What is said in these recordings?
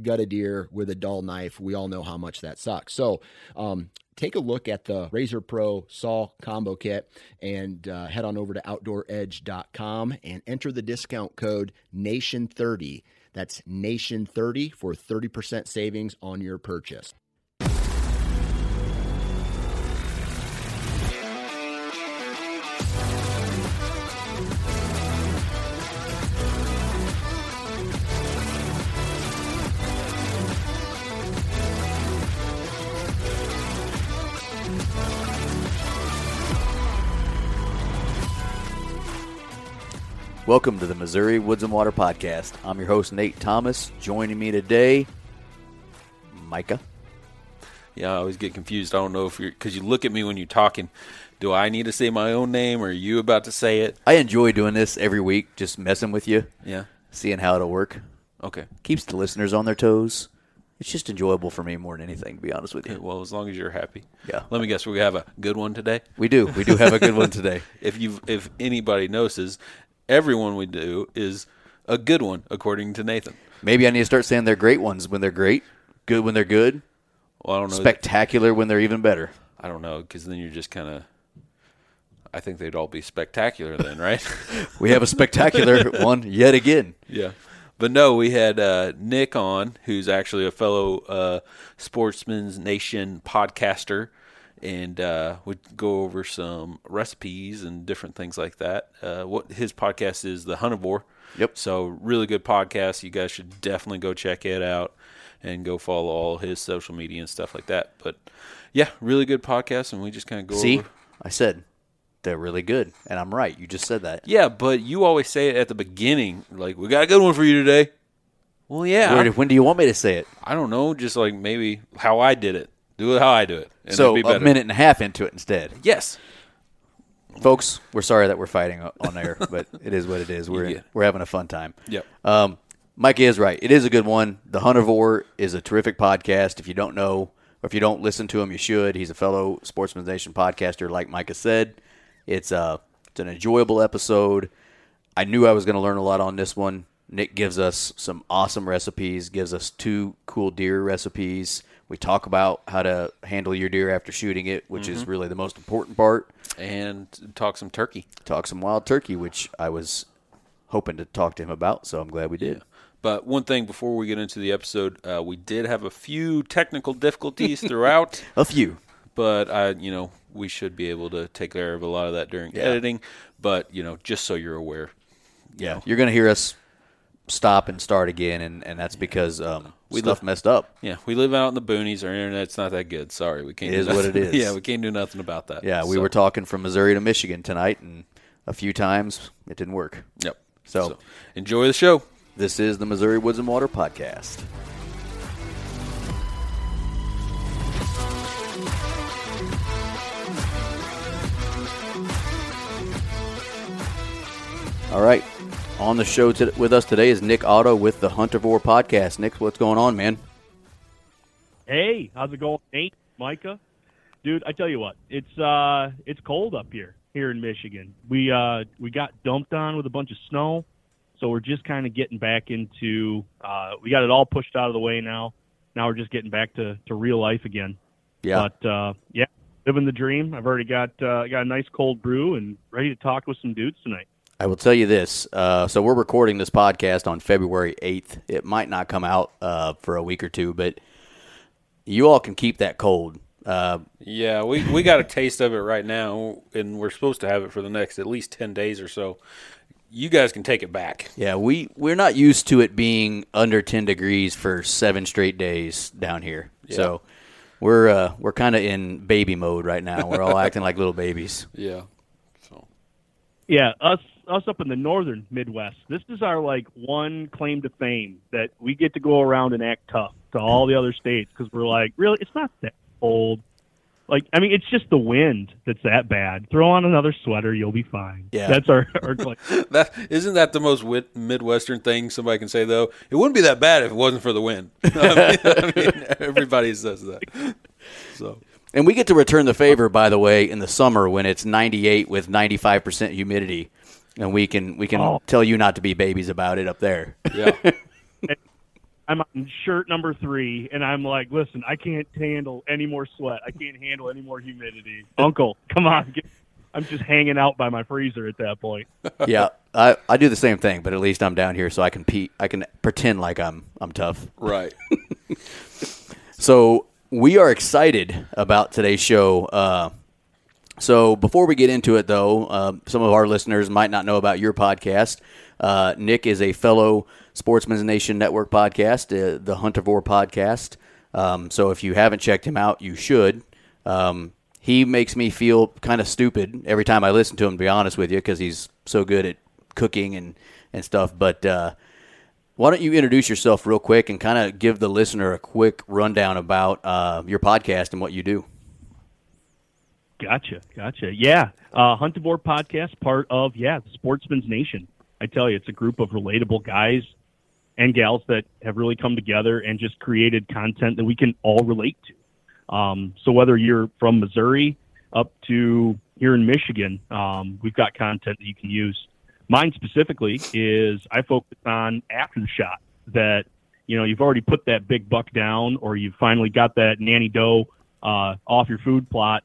gut a deer with a dull knife, we all know how much that sucks. So, um, take a look at the Razor Pro Saw Combo Kit and uh, head on over to OutdoorEdge.com and enter the discount code NATION30. That's NATION30 for 30% savings on your purchase. Welcome to the Missouri Woods and Water Podcast. I'm your host, Nate Thomas. Joining me today, Micah. Yeah, I always get confused. I don't know if you're because you look at me when you're talking. Do I need to say my own name, or are you about to say it? I enjoy doing this every week, just messing with you, Yeah. seeing how it'll work. Okay. Keeps the listeners on their toes. It's just enjoyable for me more than anything, to be honest with Okay, you. Well, as long as you're happy. Yeah. Let me guess. We have a good one today. We do. We do have a good one today. If you, if anybody notices, everyone we do is a good one, according to Nathan. Maybe I need to start saying they're great ones when they're great, good when they're good, Well, I don't know. spectacular when they're even better. I don't know because then you're just kind of. I think they'd all be spectacular then, right? We have a spectacular one yet again. Yeah. But no, we had uh, Nick on, who's actually a fellow uh, Sportsman's Nation podcaster, and uh, we'd go over some recipes and different things like that. Uh, what his podcast is, The Huntivore. Yep. So really good podcast. You guys should definitely go check it out and go follow all his social media and stuff like that. But yeah, really good podcast, and we just kind of go See, over. I said they're really good, and I'm right. You just said that. Yeah, but you always say it at the beginning, like we got a good one for you today. Well, yeah. Where, when do you want me to say it? I don't know, just like maybe how I did it. Do it how I do it. and so be a better. minute and a half into it instead. Yes. folks, we're sorry that we're fighting on air, but it is what it is. We're Yeah. we're having a fun time. Yep. Um, Mike is right. It is a good one. The Huntivore is a terrific podcast. If you don't know, or if you don't listen to him, you should. He's a fellow Sportsman's Nation podcaster, like Micah said. It's uh it's an enjoyable episode. I knew I was going to learn a lot on this one. Nick gives us some awesome recipes. Gives us two cool deer recipes. We talk about how to handle your deer after shooting it, which is really the most important part And talk some turkey. talk some wild turkey, which I was hoping to talk to him about. So I'm glad we did. But one thing before we get into the episode, uh, we did have a few technical difficulties throughout, A few. but I, you know, we should be able to take care of a lot of that during Yeah. editing. But you know, just so you're aware, Yeah, you're gonna hear us stop and start again, and, and that's because um, We stuff live- messed up. yeah, we live out in the boonies. Our internet's not that good. Sorry, we can't. It do is what nothing- it is. Yeah, we can't do nothing about that. Yeah, we So, were talking from Missouri to Michigan tonight, and a few times it didn't work. Yep. So- enjoy the show. This is the Missouri Woods and Water podcast. All right. On the show to, with us today is Nick Otto with the Huntivore podcast. Nick, what's going on, man? Hey, how's it going, Nate, Micah? Dude, I tell you what, it's uh, it's cold up here here in Michigan. We uh, we got dumped on with a bunch of snow, so we're just kind of getting back into. Uh, we got it all pushed out of the way now. Now we're just getting back to to real life again. Yeah. But uh, yeah, living the dream. I've already got uh, got a nice cold brew and ready to talk with some dudes tonight. I will tell you this. Uh, so we're recording this podcast on February 8th. It might not come out uh, for a week or two, but you all can keep that cold. Uh, Yeah, we, we got a taste of it right now, and we're supposed to have it for the next at least 10 days or so. You guys can take it back. yeah, we we're not used to it being under 10 degrees for seven straight days down here. So we're uh, we're kind of in baby mode right now. We're all acting like little babies. Yeah. So Yeah, us us up in the northern Midwest. This is our like one claim to fame that we get to go around and act tough to all the other states because we're like, really, it's not that cold. Like, I mean, it's just the wind that's that bad. Throw on another sweater, you'll be fine. Yeah. that's our, our claim. that isn't that the most wit- Midwestern thing somebody can say though. It wouldn't be that bad if it wasn't for the wind. I mean, I mean, everybody says that. So And we get to return the favor, by the way, in the summer when it's 98 with 95% humidity, and we can we can Oh. tell you not to be babies about it up there. yeah, I'm on shirt number three, and I'm like, listen, I can't handle any more sweat. I can't handle any more humidity. Uncle, come on. Get, I'm just hanging out by my freezer at that point. yeah, I, I do the same thing, but at least I'm down here, so I can pe- I can pretend like I'm I'm tough. right. So we are excited about today's show. Uh, so before we get into it, though, uh, some of our listeners might not know about your podcast. Uh, Nick is a fellow Sportsman's Nation Network podcast, uh, the Huntivore podcast. Um, so if you haven't checked him out, you should. Um, he makes me feel kind of stupid every time I listen to him. To be honest with you, because he's so good at cooking and and stuff. But uh, why don't you introduce yourself real quick and kind of give the listener a quick rundown about uh, your podcast and what you do? Gotcha, gotcha. Yeah, uh, Huntivore podcast, part of yeah, Sportsman's Nation. I tell you, it's a group of relatable guys and gals that have really come together and just created content that we can all relate to. Um, so whether you're from Missouri up to here in Michigan, um, we've got content that you can use. Mine specifically is I focus on after the shot that you know you've already put that big buck down or you've finally got that nanny doe uh, off your food plot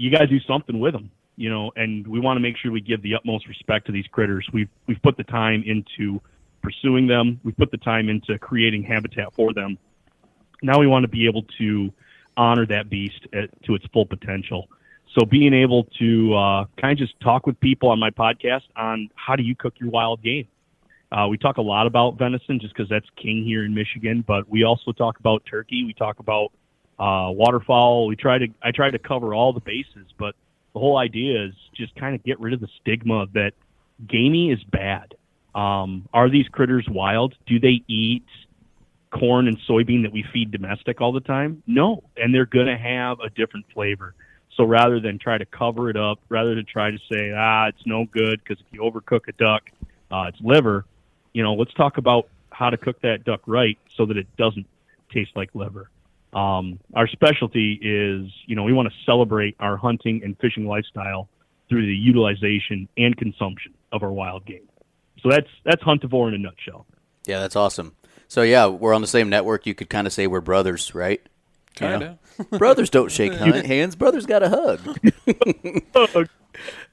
you got to do something with them, you know, and we want to make sure we give the utmost respect to these critters. We've we've put the time into pursuing them. We've put the time into creating habitat for them. Now we want to be able to honor that beast at, to its full potential. So being able to uh, kind of just talk with people on my podcast on how do you cook your wild game. Uh, we talk a lot about venison just because that's king here in Michigan, but we also talk about turkey. We talk about uh, waterfowl. We try to I try to cover all the bases, but the whole idea is just kind of get rid of the stigma that gamey is bad. Um, are these critters wild? Do they eat corn and soybean that we feed domestic all the time? No, and they're going to have a different flavor. So rather than try to cover it up, rather than try to say ah it's no good because if you overcook a duck, uh, it's liver. You know, let's talk about how to cook that duck right so that it doesn't taste like liver. Um, our specialty is, you know, we want to celebrate our hunting and fishing lifestyle through the utilization and consumption of our wild game. So that's that's Huntivore in a nutshell. Yeah, that's awesome. So yeah, we're on the same network. You could kind of say we're brothers, right? Kind Yeah. of. brothers don't shake hands. Brothers got a hug.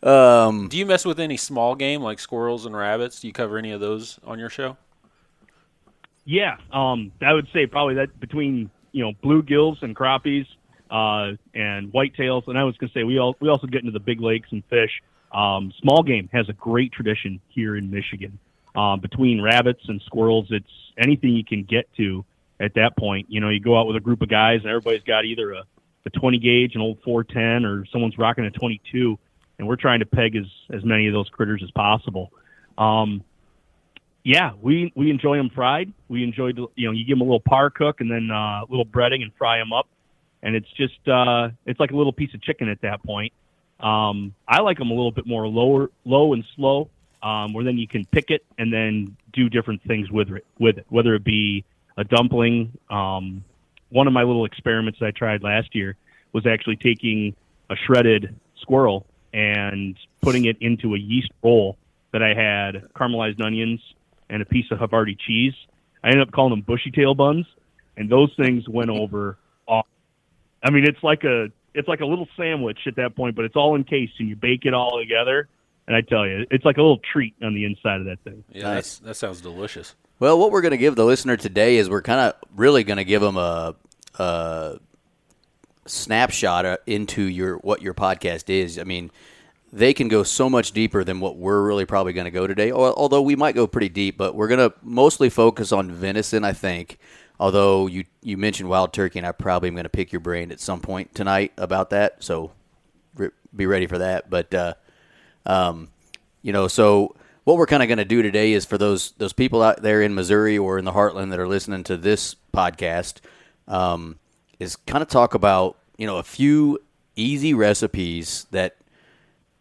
Um, Do you mess with any small game like squirrels and rabbits? Do you cover any of those on your show? Yeah, um, I would say probably that between you know bluegills and crappies uh, and whitetails, and I was going to say we all we also get into the big lakes and fish. Um, small game has a great tradition here in Michigan. Um, between rabbits and squirrels, it's anything you can get to at that point. You know, you go out with a group of guys, and everybody's got either a, a 20 gauge, an old 410, or someone's rocking a 22, and we're trying to peg as as many of those critters as possible. Um, yeah, we we enjoy them fried. We enjoy the- you know you give them a little par cook and then uh, a little breading and fry them up, and it's just uh, it's like a little piece of chicken at that point. Um, I like them a little bit more lower, low and slow, um, where then you can pick it and then do different things with it. With it, whether it be a dumpling. Um, one of my little experiments that I tried last year was actually taking a shredded squirrel and putting it into a yeast roll that I had caramelized onions and a piece of Havarti cheese. I ended up calling them bushy tail buns, and those things went over. Off. I mean, it's like a it's like a little sandwich at that point, but it's all encased and you bake it all together. And I tell you, it's like a little treat on the inside of that thing. Yeah, Nice. that sounds delicious. Well, what we're going to give the listener today is we're kind of really going to give them a, a snapshot uh, into your what your podcast is. I mean, they can go so much deeper than what we're really probably going to go today. Although we might go pretty deep, but we're going to mostly focus on venison, I think. Although you you mentioned wild turkey, and I probably am going to pick your brain at some point tonight about that. So be ready for that. But uh, um, you know, so what we're kind of going to do today is for those those people out there in Missouri or in the Heartland that are listening to this podcast, um, is kind of talk about you know a few easy recipes that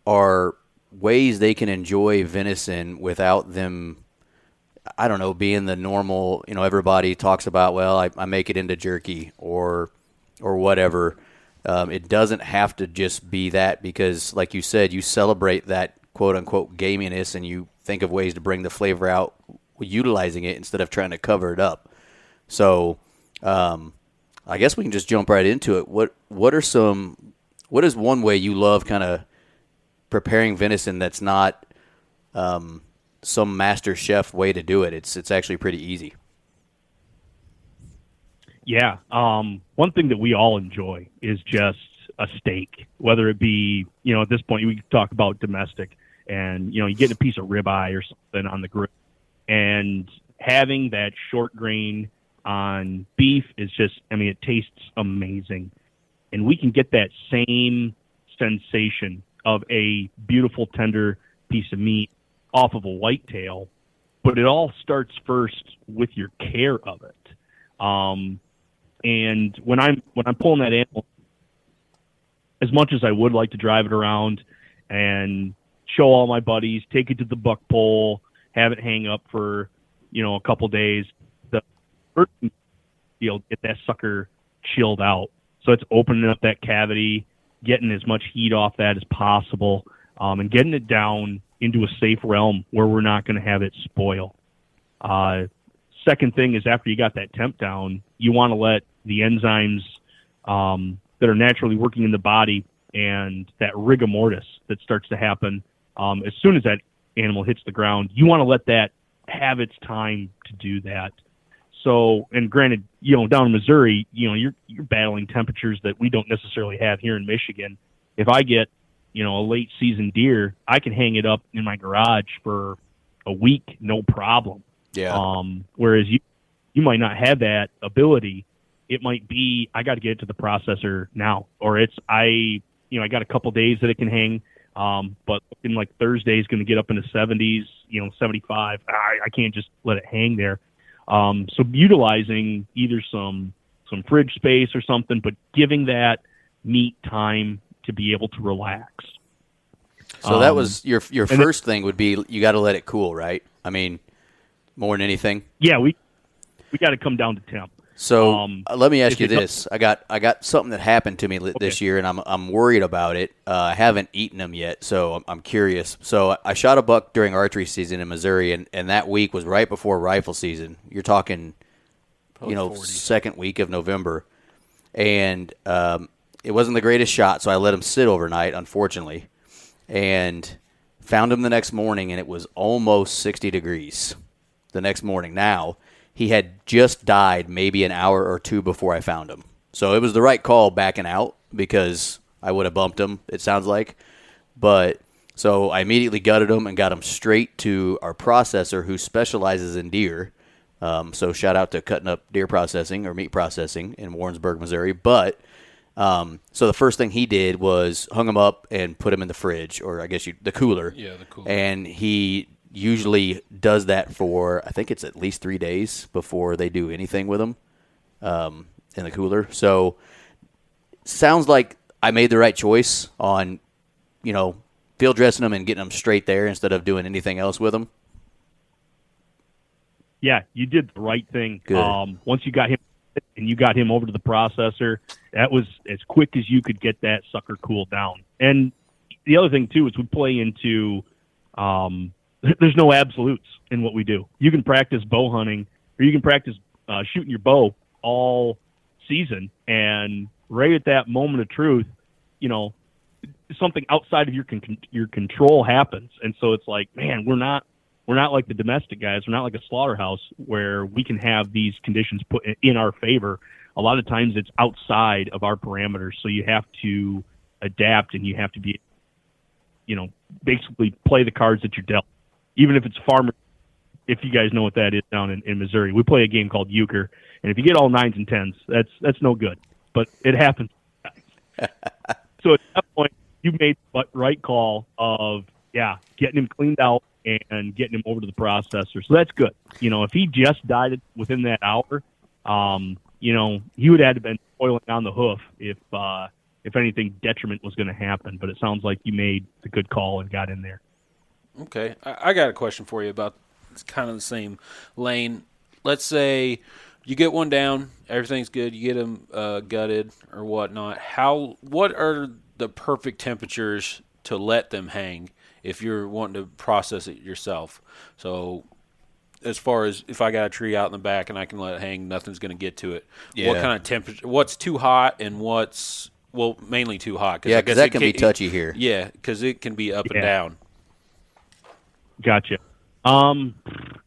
are ways they can enjoy venison without them. I don't know, being the normal, you know, everybody talks about, well, I, I make it into jerky or, or whatever. Um, it doesn't have to just be that because, like you said, you celebrate that quote unquote gaminess and you think of ways to bring the flavor out utilizing it instead of trying to cover it up. So, um, I guess we can just jump right into it. What What are some? What is one way you love kind of preparing venison that's not um, some master chef way to do it? It's it's actually pretty easy. Yeah. Um, one thing that we all enjoy is just a steak, whether it be, you know, at this point, we talk about domestic and, you know, you get a piece of ribeye or something on the grill and having that short grain on beef is just, I mean, it tastes amazing. And we can get that same sensation of a beautiful, tender piece of meat off of a whitetail, but it all starts first with your care of it. Um, and when I'm when I'm pulling that animal, as much as I would like to drive it around and show all my buddies, take it to the buck pole, have it hang up for you know a couple days, the first deal get that sucker chilled out. So it's opening up that cavity, getting as much heat off that as possible, um, and getting it down into a safe realm where we're not going to have it spoil. Uh, second thing is after you got that temp down, you want to let the enzymes um, that are naturally working in the body and that rigor mortis that starts to happen um, as soon as that animal hits the ground. You want to let that have its time to do that. So, and granted, you know, down in Missouri, you know, you're you're battling temperatures that we don't necessarily have here in Michigan. If I get, you know, a late season deer, I can hang it up in my garage for a week, no problem. Yeah. Um, whereas you you might not have that ability. It might be I got to get it to the processor now, or it's I you know I got a couple days that it can hang. Um, but in like Thursday is going to get up in the 70s, you know, 75. I, I can't just let it hang there. Um, so utilizing either some some fridge space or something, but giving that meat time to be able to relax. So that Um, was your your and first thing would be you got to let it cool, right? I mean, more than anything. Yeah, we we got to come down to temp. So Um, uh, let me ask you this: I got I got something that happened to me li- this year, and I'm I'm worried about it. Uh, I haven't eaten them yet, so I'm, I'm curious. So I shot a buck during archery season in Missouri, and, and that week was right before rifle season. You're talking, you know, 40. second week of November, and um, it wasn't the greatest shot, so I let him sit overnight, unfortunately, and found him the next morning, and it was almost 60 degrees the next morning. Now, he had just died maybe an hour or two before I found him. So it was the right call backing out because I would have bumped him, it sounds like. But so I immediately gutted him and got him straight to our processor who specializes in deer. Um, so shout out to cutting up deer processing or meat processing in Warrensburg, Missouri. But um, so the first thing he did was hung him up and put him in the fridge, or I guess you, the cooler. Yeah, the cooler. And he usually does that for I think it's at least three days before they do anything with them um, in the cooler. So sounds like I made the right choice on you know field dressing them and getting them straight there instead of doing anything else with them. Yeah, you did the right thing. Um, once you got him and you got him over to the processor, that was as quick as you could get that sucker cooled down. And the other thing too is we play into um, there's no absolutes in what we do. You can practice bow hunting or you can practice uh, shooting your bow all season, and right at that moment of truth, you know, something outside of your con- your control happens, and so it's like, man, we're not we're not like the domestic guys. We're not like a slaughterhouse where we can have these conditions put in our favor. A lot of times it's outside of our parameters, so you have to adapt and you have to be, you know, basically play the cards that you're dealt. Even if it's farmer, if you guys know what that is down in, in Missouri, we play a game called euchre, and if you get all nines and tens, that's that's no good. But it happens. so at that point, you made the right call of yeah, getting him cleaned out and getting him over to the processor. So that's good. You know, if he just died within that hour, um, you know, he would have been oiling on the hoof if uh, if anything detriment was going to happen. But it sounds like you made the good call and got in there. Okay, I, I got a question for you about it's kind of the same lane. Let's say you get one down, everything's good, you get them uh, gutted or whatnot. How? What are the perfect temperatures to let them hang? if you're wanting to process it yourself. So as far as if I got a tree out in the back and I can let it hang, nothing's going to get to it. Yeah. What kind of temperature? What's too hot and what's well mainly too hot? Cause yeah, because that can, can, be touchy here. Yeah, because it can be up yeah. and down. Gotcha. Um,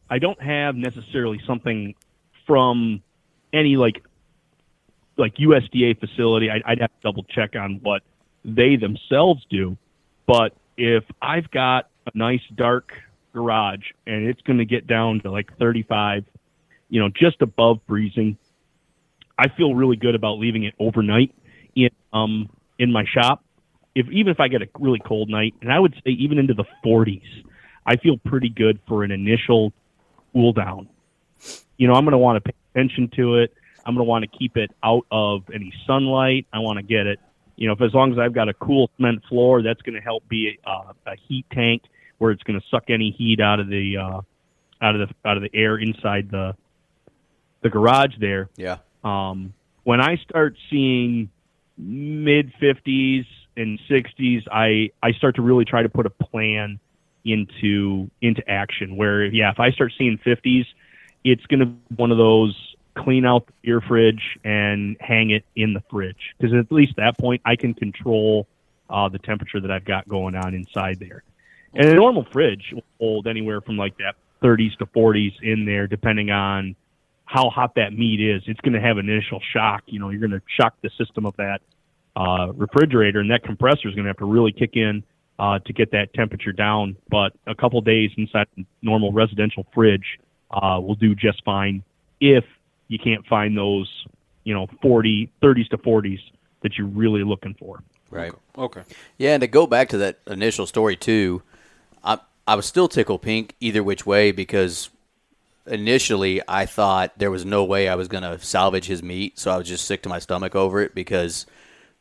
I don't have necessarily something from any like like USDA facility. I'd, I'd have to double check on what they themselves do, but if I've got a nice dark garage and it's going to get down to like 35, you know, just above freezing, I feel really good about leaving it overnight in um in my shop. If even if I get a really cold night, and I would say even into the 40s, I feel pretty good for an initial cool down. You know, I'm going to want to pay attention to it. I'm going to want to keep it out of any sunlight. I want to get it you know, if as long as I've got a cool cement floor, that's going to help be a, a heat tank where it's going to suck any heat out of the uh, out of the out of the air inside the the garage there. Yeah. Um, when I start seeing mid 50s and 60s, I I start to really try to put a plan into into action. Where yeah, if I start seeing 50s, it's going to be one of those clean out the beer fridge and hang it in the fridge because at least that point I can control uh, the temperature that I've got going on inside there. And a normal fridge will hold anywhere from like that 30s to 40s in there, depending on how hot that meat is. It's going to have an initial shock. You know, you're going to shock the system of that uh, refrigerator, and that compressor is going to have to really kick in uh, to get that temperature down. But a couple days inside a normal residential fridge uh, will do just fine if you can't find those, you know, 40, 30s to 40s that you're really looking for. Right. Okay. Yeah, and to go back to that initial story too, I I was still tickled pink either which way because initially I thought there was no way I was going to salvage his meat, so I was just sick to my stomach over it because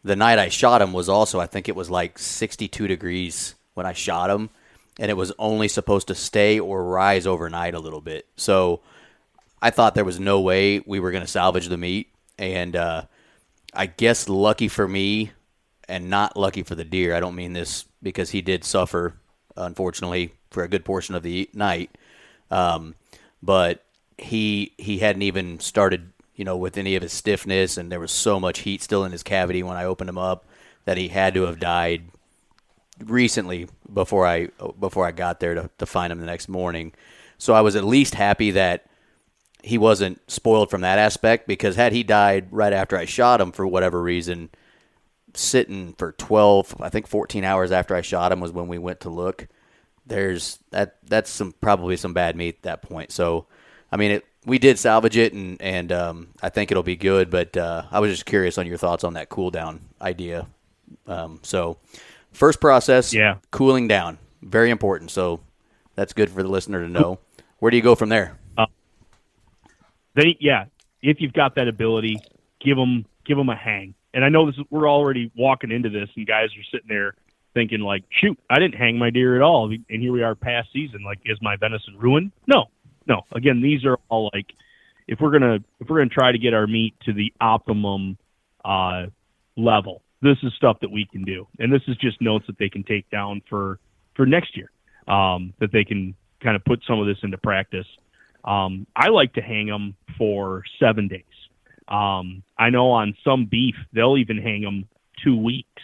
the night I shot him was also I think it was like 62 degrees when I shot him and it was only supposed to stay or rise overnight a little bit. So I thought there was no way we were going to salvage the meat, and uh, I guess lucky for me, and not lucky for the deer. I don't mean this because he did suffer, unfortunately, for a good portion of the night. Um, but he he hadn't even started, you know, with any of his stiffness, and there was so much heat still in his cavity when I opened him up that he had to have died recently before I before I got there to, to find him the next morning. So I was at least happy that he wasn't spoiled from that aspect because had he died right after I shot him for whatever reason, sitting for 12, I think 14 hours after I shot him was when we went to look. There's that that's some probably some bad meat at that point. So, I mean, it, we did salvage it and and um, I think it'll be good. But uh, I was just curious on your thoughts on that cool down idea. Um, so, first process, yeah, cooling down, very important. So that's good for the listener to know. Where do you go from there? Then yeah, if you've got that ability, give them give them a hang. And I know this is, we're already walking into this, and guys are sitting there thinking like, shoot, I didn't hang my deer at all, and here we are past season. Like, is my venison ruined? No, no. Again, these are all like, if we're gonna if we're gonna try to get our meat to the optimum uh, level, this is stuff that we can do, and this is just notes that they can take down for for next year, um, that they can kind of put some of this into practice. Um, I like to hang them for seven days. Um, I know on some beef they'll even hang them two weeks.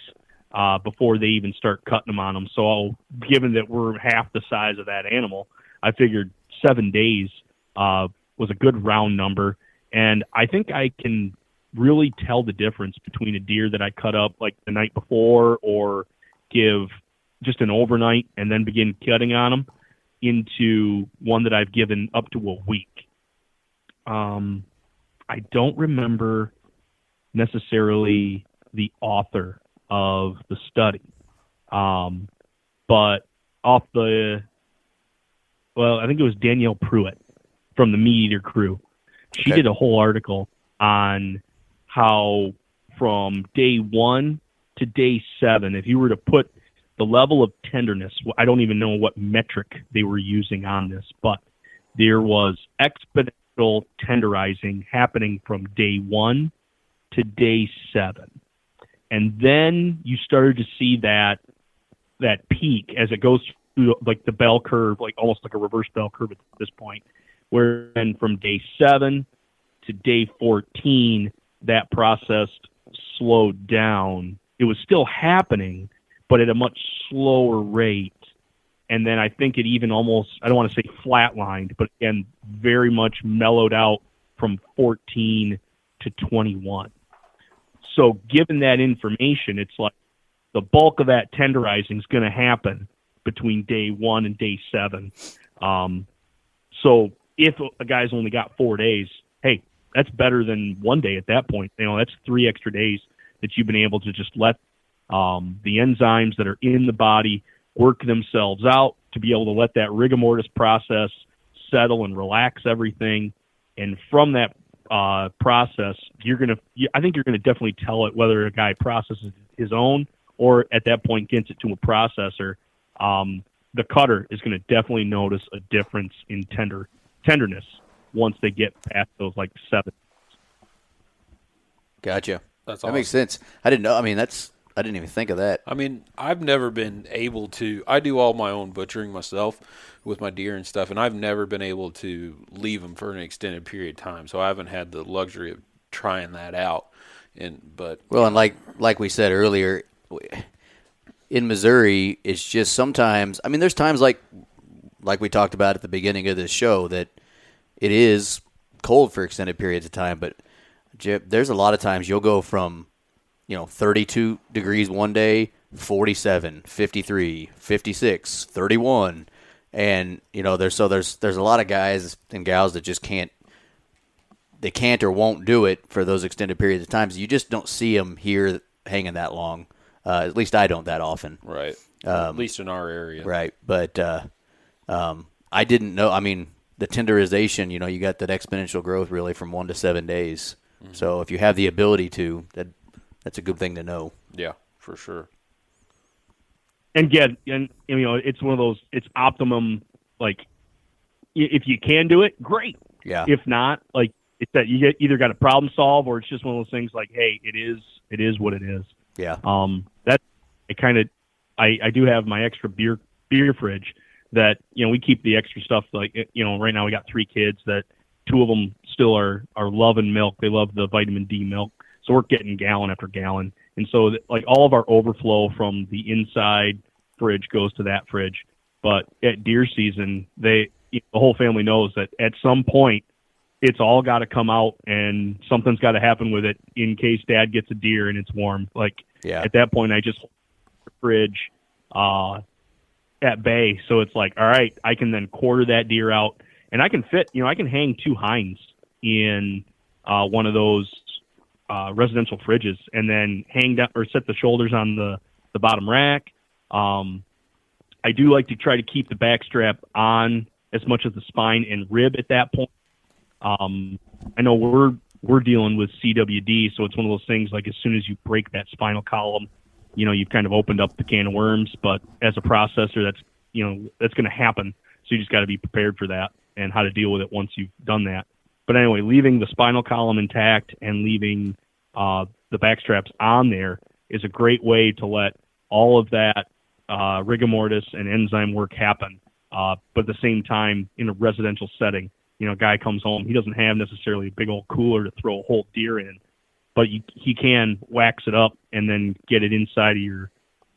uh, before they even start cutting them on them. So, given that we're half the size of that animal, I figured seven days uh, was a good round number. And I think I can really tell the difference between a deer that I cut up like the night before or give just an overnight and then begin cutting on them into one that I've given up to a week. Um, I don't remember necessarily the author of the study, um, but off the well, I think it was Danielle Prewett from the Meat Eater Crew. She Okay. did a whole article on how from day one to day seven, if you were to put the level of tenderness, I don't even know what metric they were using on this, but there was exponential tenderizing happening from day one to day seven. And then you started to see that that peak as it goes like the bell curve, like almost like a reverse bell curve at this point, where then from day seven to day 14, that process slowed down. It was still happening, but at a much slower rate. And then I think it even almost, I don't want to say flatlined, but again, very much mellowed out from 14 to 21. So, given that information, it's like the bulk of that tenderizing is going to happen between day one and day seven. Um, so, if a guy's only got four days, hey, that's better than one day at that point. You know, that's three extra days that you've been able to just let um, the enzymes that are in the body work themselves out to be able to let that rigor mortis process settle and relax everything. And from that uh, process, you're gonna, I think you're gonna definitely tell it whether a guy processes his own or at that point gets it to a processor. Um, the cutter is going to definitely notice a difference in tender tenderness once they get past those like seven. Gotcha. That's that makes sense. I didn't know. I mean, that's I didn't even think of that. I mean, I've never been able to. I do all my own butchering myself with my deer and stuff, and I've never been able to leave them for an extended period of time. So I haven't had the luxury of trying that out. And but Well, and like like we said earlier, w- in Missouri, it's just sometimes. I mean, there's times like like we talked about at the beginning of this show that it is cold for extended periods of time, but there's a lot of times you'll go from you know 32 degrees one day 47 53 56 31 and you know there's so there's there's a lot of guys and gals that just can't they can't or won't do it for those extended periods of times you just don't see them here hanging that long uh, at least i don't that often. Right, at least in our area, right. But uh, um, i didn't know i mean the tenderization you know you got that exponential growth really from one to seven days. So if you have the ability to that that's a good thing to know. Yeah, for sure. and get and you know it's one of those it's optimum like if you can do it great. Yeah. If not like it's that you get either got to problem solve or it's just one of those things like hey it is it is what it is yeah. Um that it kind of i i do have my extra beer beer fridge that you know we keep the extra stuff like you know right now we got three kids that two of them still are are loving milk. They love the vitamin d milk. So we're getting gallon after gallon. And so like all of our overflow from the inside fridge goes to that fridge. But at deer season they the whole family knows that at some point it's all got to come out and something's got to happen with it in case dad gets a deer and it's warm like yeah at that point I just fridge uh, at bay. So it's like, all right, I can then quarter that deer out, and I can fit. You know, I can hang two hinds in uh, one of those uh, residential fridges, and then hang down or set the shoulders on the the bottom rack. Um, I do like to try to keep the back strap on as much as the spine and rib at that point. Um, I know we're we're dealing with CWD, so it's one of those things like as soon as you break that spinal column, you know, you've kind of opened up the can of worms. But as a processor, that's you know that's going to happen. So you just got to be prepared for that and how to deal with it once you've done that. But anyway, leaving the spinal column intact and leaving uh, the back straps on there is a great way to let all of that uh, rigor mortis and enzyme work happen. Uh, but at the same time, in a residential setting, you know, guy comes home, he doesn't have necessarily a big old cooler to throw a whole deer in, but you, he can wax it up and then get it inside of your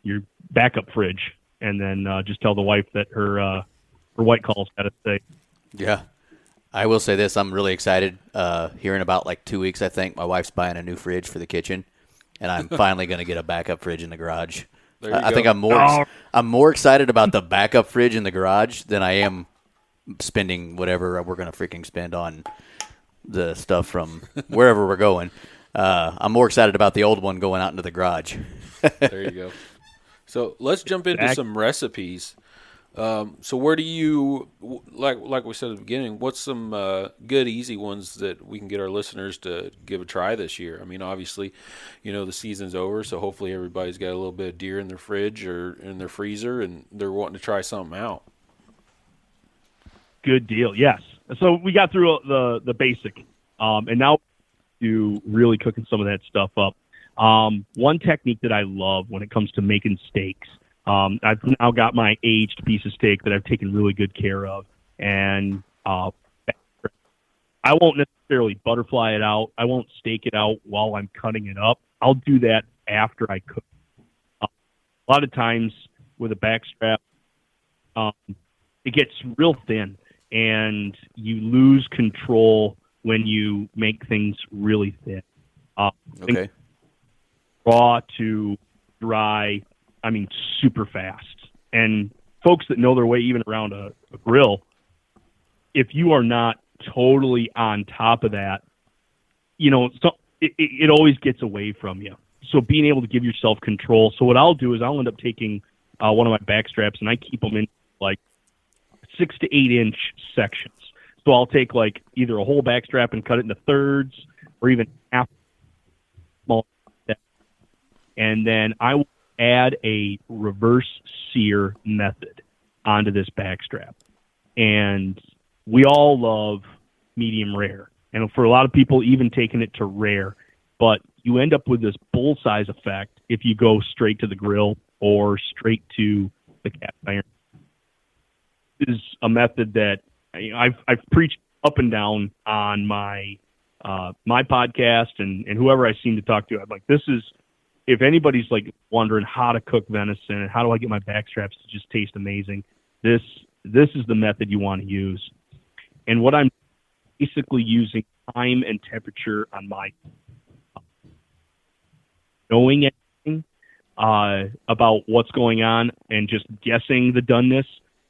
your backup fridge, and then uh, just tell the wife that her uh, her White Claws got to stay. Yeah. I will say this: I'm really excited. Uh, here in about like two weeks, I think my wife's buying a new fridge for the kitchen, and I'm finally going to get a backup fridge in the garage. I, I go. think I'm more Oh. I'm more excited about the backup fridge in the garage than I am spending whatever we're going to freaking spend on the stuff from wherever we're going. Uh, I'm more excited about the old one going out into the garage. There you go. So let's jump into Exact- some recipes. Um, so where do you like like we said at the beginning? What's some uh, good easy ones that we can get our listeners to give a try this year? I mean, obviously, you know the season's over, so hopefully everybody's got a little bit of deer in their fridge or in their freezer, and they're wanting to try something out. Good deal. Yes. So we got through the the basic, um, and now to really cooking some of that stuff up. Um, one technique that I love when it comes to making steaks. Um, I've now got my aged piece of steak that I've taken really good care of, and uh, I won't necessarily butterfly it out. I won't stake it out while I'm cutting it up. I'll do that after I cook. Uh, a lot of times with a backstrap, um, it gets real thin and you lose control when you make things really thin. Uh, Okay. raw to dry, I mean, super fast. And folks that know their way even around a, a grill, if you are not totally on top of that, you know, so it, it, always gets away from you. So being able to give yourself control. So what I'll do is I'll end up taking uh, one of my back straps and I keep them in like six to eight inch sections. So I'll take like either a whole back strap and cut it into thirds or even half small and then I will add a reverse sear method onto this backstrap. And we all love medium rare. And for a lot of people, even taking it to rare. But you end up with this bullseye effect if you go straight to the grill or straight to the cast iron. Is a method that you know, I've, I've preached up and down on my uh, my podcast and, and whoever I seem to talk to. I'm like, this is if anybody's like wondering how to cook venison and how do I get my backstraps to just taste amazing, this this is the method you want to use. And what I'm basically using time and temperature on my knowing anything uh, about what's going on and just guessing the doneness.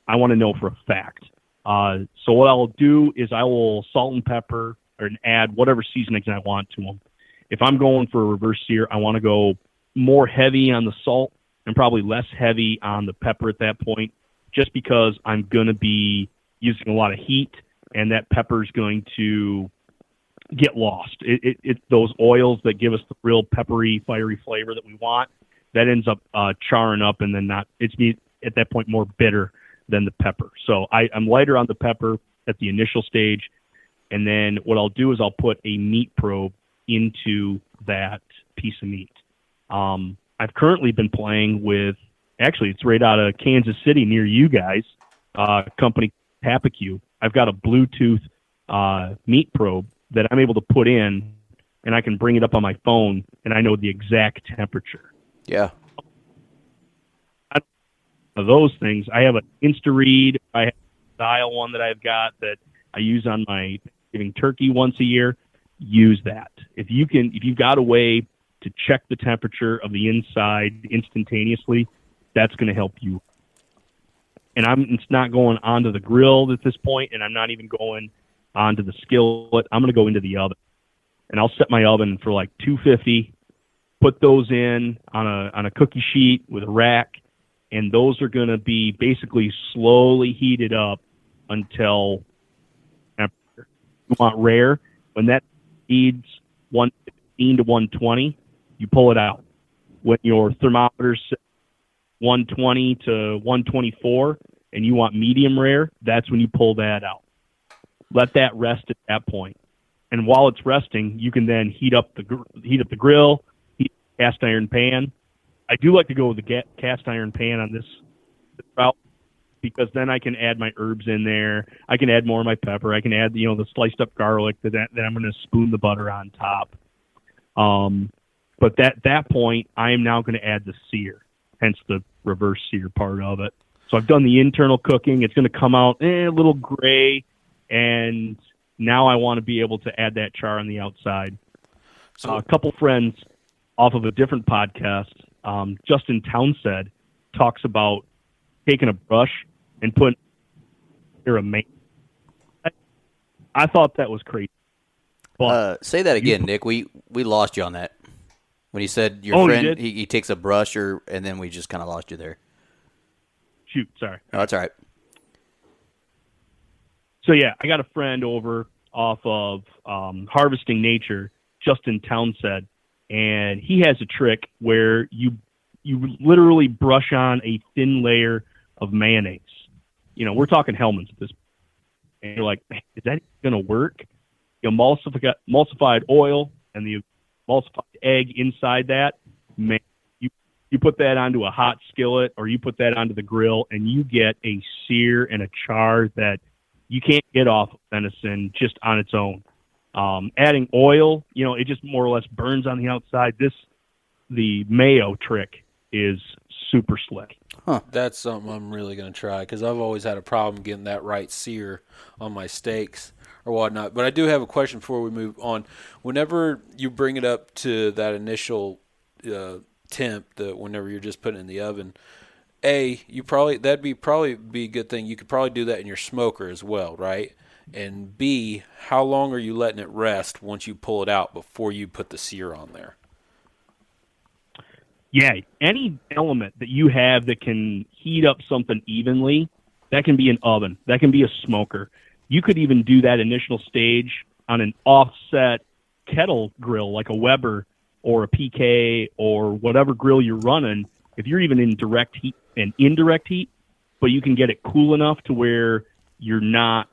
I want to know for a fact. Uh, so what I'll do is I will salt and pepper or add whatever seasonings I want to them. If I'm going for a reverse sear, I want to go more heavy on the salt and probably less heavy on the pepper at that point, just because I'm going to be using a lot of heat and that pepper is going to get lost. It, it, it those oils that give us the real peppery, fiery flavor that we want that ends up uh, charring up and then not. It's at that point more bitter than the pepper. So I, I'm lighter on the pepper at the initial stage, and then what I'll do is I'll put a meat probe into that piece of meat. Um, I've currently been playing with, actually, it's right out of Kansas City near you guys, uh, company Tappecue. I've got a Bluetooth uh, meat probe that I'm able to put in, and I can bring it up on my phone, and I know the exact temperature Yeah. Of those things. I have an InstaRead. I have a dial one that I've got that I use on my giving turkey once a year. Use that. If you can, if you've got a way to check the temperature of the inside instantaneously, that's going to help you. And I'm it's not going onto the grill at this point, and I'm not even going onto the skillet. I'm going to go into the oven, and I'll set my oven for like 250. Put those in on a on a cookie sheet with a rack, and those are going to be basically slowly heated up until temperature. You want rare when that feeds 115 to 120, you pull it out. When your thermometer's set 120 to 124 and you want medium rare, that's when you pull that out. Let that rest at that point. And while it's resting, you can then heat up the gr- heat up the grill, heat the cast iron pan. I do like to go with the cast iron pan on this, route because then I can add my herbs in there. I can add more of my pepper. I can add you know the sliced up garlic that that, that I'm going to spoon the butter on top. Um, but that that point, I am now going to add the sear. hence the reverse sear part of it. So I've done the internal cooking. It's going to come out eh, a little gray, and now I want to be able to add that char on the outside. So uh, a couple friends off of a different podcast, um, Justin Townsend talks about taking a brush and putting a main. I, thought that was crazy. But uh, say that again, you, Nick. We we lost you on that when he said your oh, friend he, he, takes a brush, or and then we just kind of lost you there. Shoot, sorry. Oh, that's all right. So yeah, I got a friend over off of um, Harvesting Nature, Justin Townsend, and he has a trick where you you literally brush on a thin layer of mayonnaise. You know, we're talking Hellmann's at this, and you're like, is that going to work? The emulsified, emulsified oil and the emulsified egg inside that, man, you you put that onto a hot skillet or you put that onto the grill, and you get a sear and a char that you can't get off of venison just on its own. Um, adding oil, you know, it just more or less burns on the outside. This, the mayo trick is super slick. Huh. That's something I'm really going to try because I've always had a problem getting that right sear on my steaks or whatnot. But I do have a question before we move on. Whenever you bring it up to that initial uh, temp, that whenever you're just putting it in the oven, a you probably that'd be probably be a good thing. You could probably do that in your smoker as well, right? And B, how long are you letting it rest once you pull it out before you put the sear on there? Yeah, any element that you have that can heat up something evenly, that can be an oven, that can be a smoker. You could even do that initial stage on an offset kettle grill like a Weber or a PK or whatever grill you're running. If you're even in direct heat and indirect heat, but you can get it cool enough to where you're not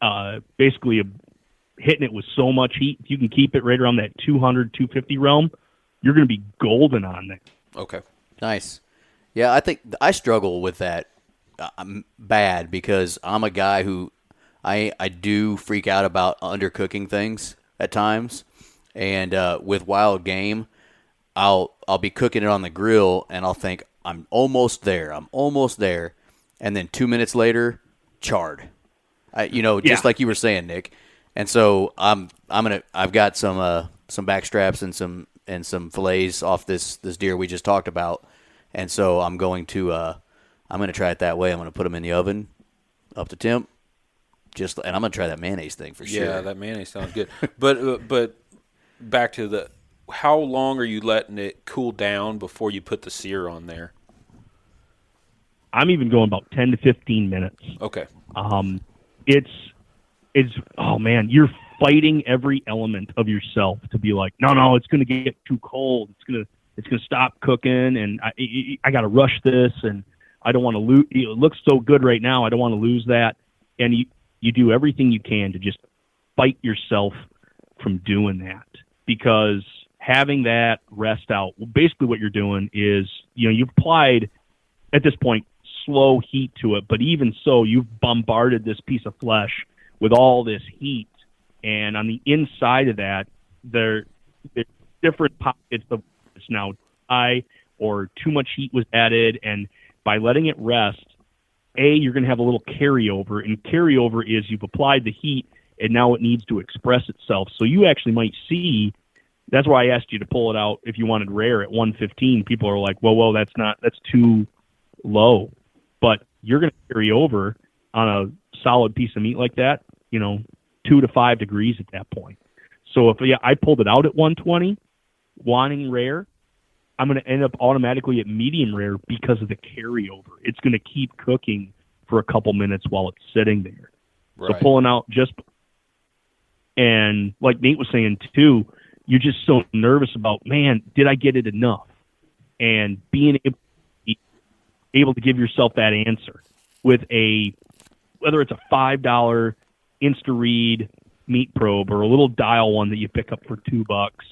uh, basically a, hitting it with so much heat. If you can keep it right around that 200, 250 realm, you're going to be golden on there. Okay. Nice. Yeah, I think I struggle with that I'm uh, bad because I'm a guy who I I do freak out about undercooking things at times, and uh, with wild game, I'll I'll be cooking it on the grill and I'll think I'm almost there, I'm almost there, and then two minutes later, charred. I, you know, just yeah. like you were saying, Nick. And so I'm I'm gonna I've got some uh, some back straps and some and some fillets off this this deer we just talked about, and so I'm going to uh, I'm gonna try it that way. I'm gonna put them in the oven up to temp, just and I'm gonna try that mayonnaise thing for sure. Yeah, that mayonnaise sounds good. but uh, but back to the how long are you letting it cool down before you put the sear on there? I'm even going about 10 to 15 minutes. Okay. Um, it's it's oh man, you're fighting every element of yourself to be like, no, no, it's going to get too cold. It's gonna it's gonna stop cooking, and I I got to rush this, and I don't want to lose. It looks so good right now. I don't want to lose that, and you you do everything you can to just fight yourself from doing that because having that rest out, basically what you're doing is, you know, you've applied at this point slow heat to it, but even so, you've bombarded this piece of flesh with all this heat, and on the inside of that, there, there's different pockets of it's now high or too much heat was added, and by letting it rest, a you're going to have a little carryover, and carryover is you've applied the heat, and now it needs to express itself. So you actually might see. That's why I asked you to pull it out if you wanted rare at 115. People are like, "Well, well, that's not that's too low." But you're going to carry over on a solid piece of meat like that, you know, two to five degrees at that point. So if yeah, I pulled it out at 120, wanting rare, I'm going to end up automatically at medium rare because of the carryover. It's going to keep cooking for a couple minutes while it's sitting there. Right. So pulling out just and like Nate was saying too, you're just so nervous about, man, did I get it enough? And being able able to give yourself that answer with a whether it's a five dollar InstaRead meat probe or a little dial one that you pick up for two bucks,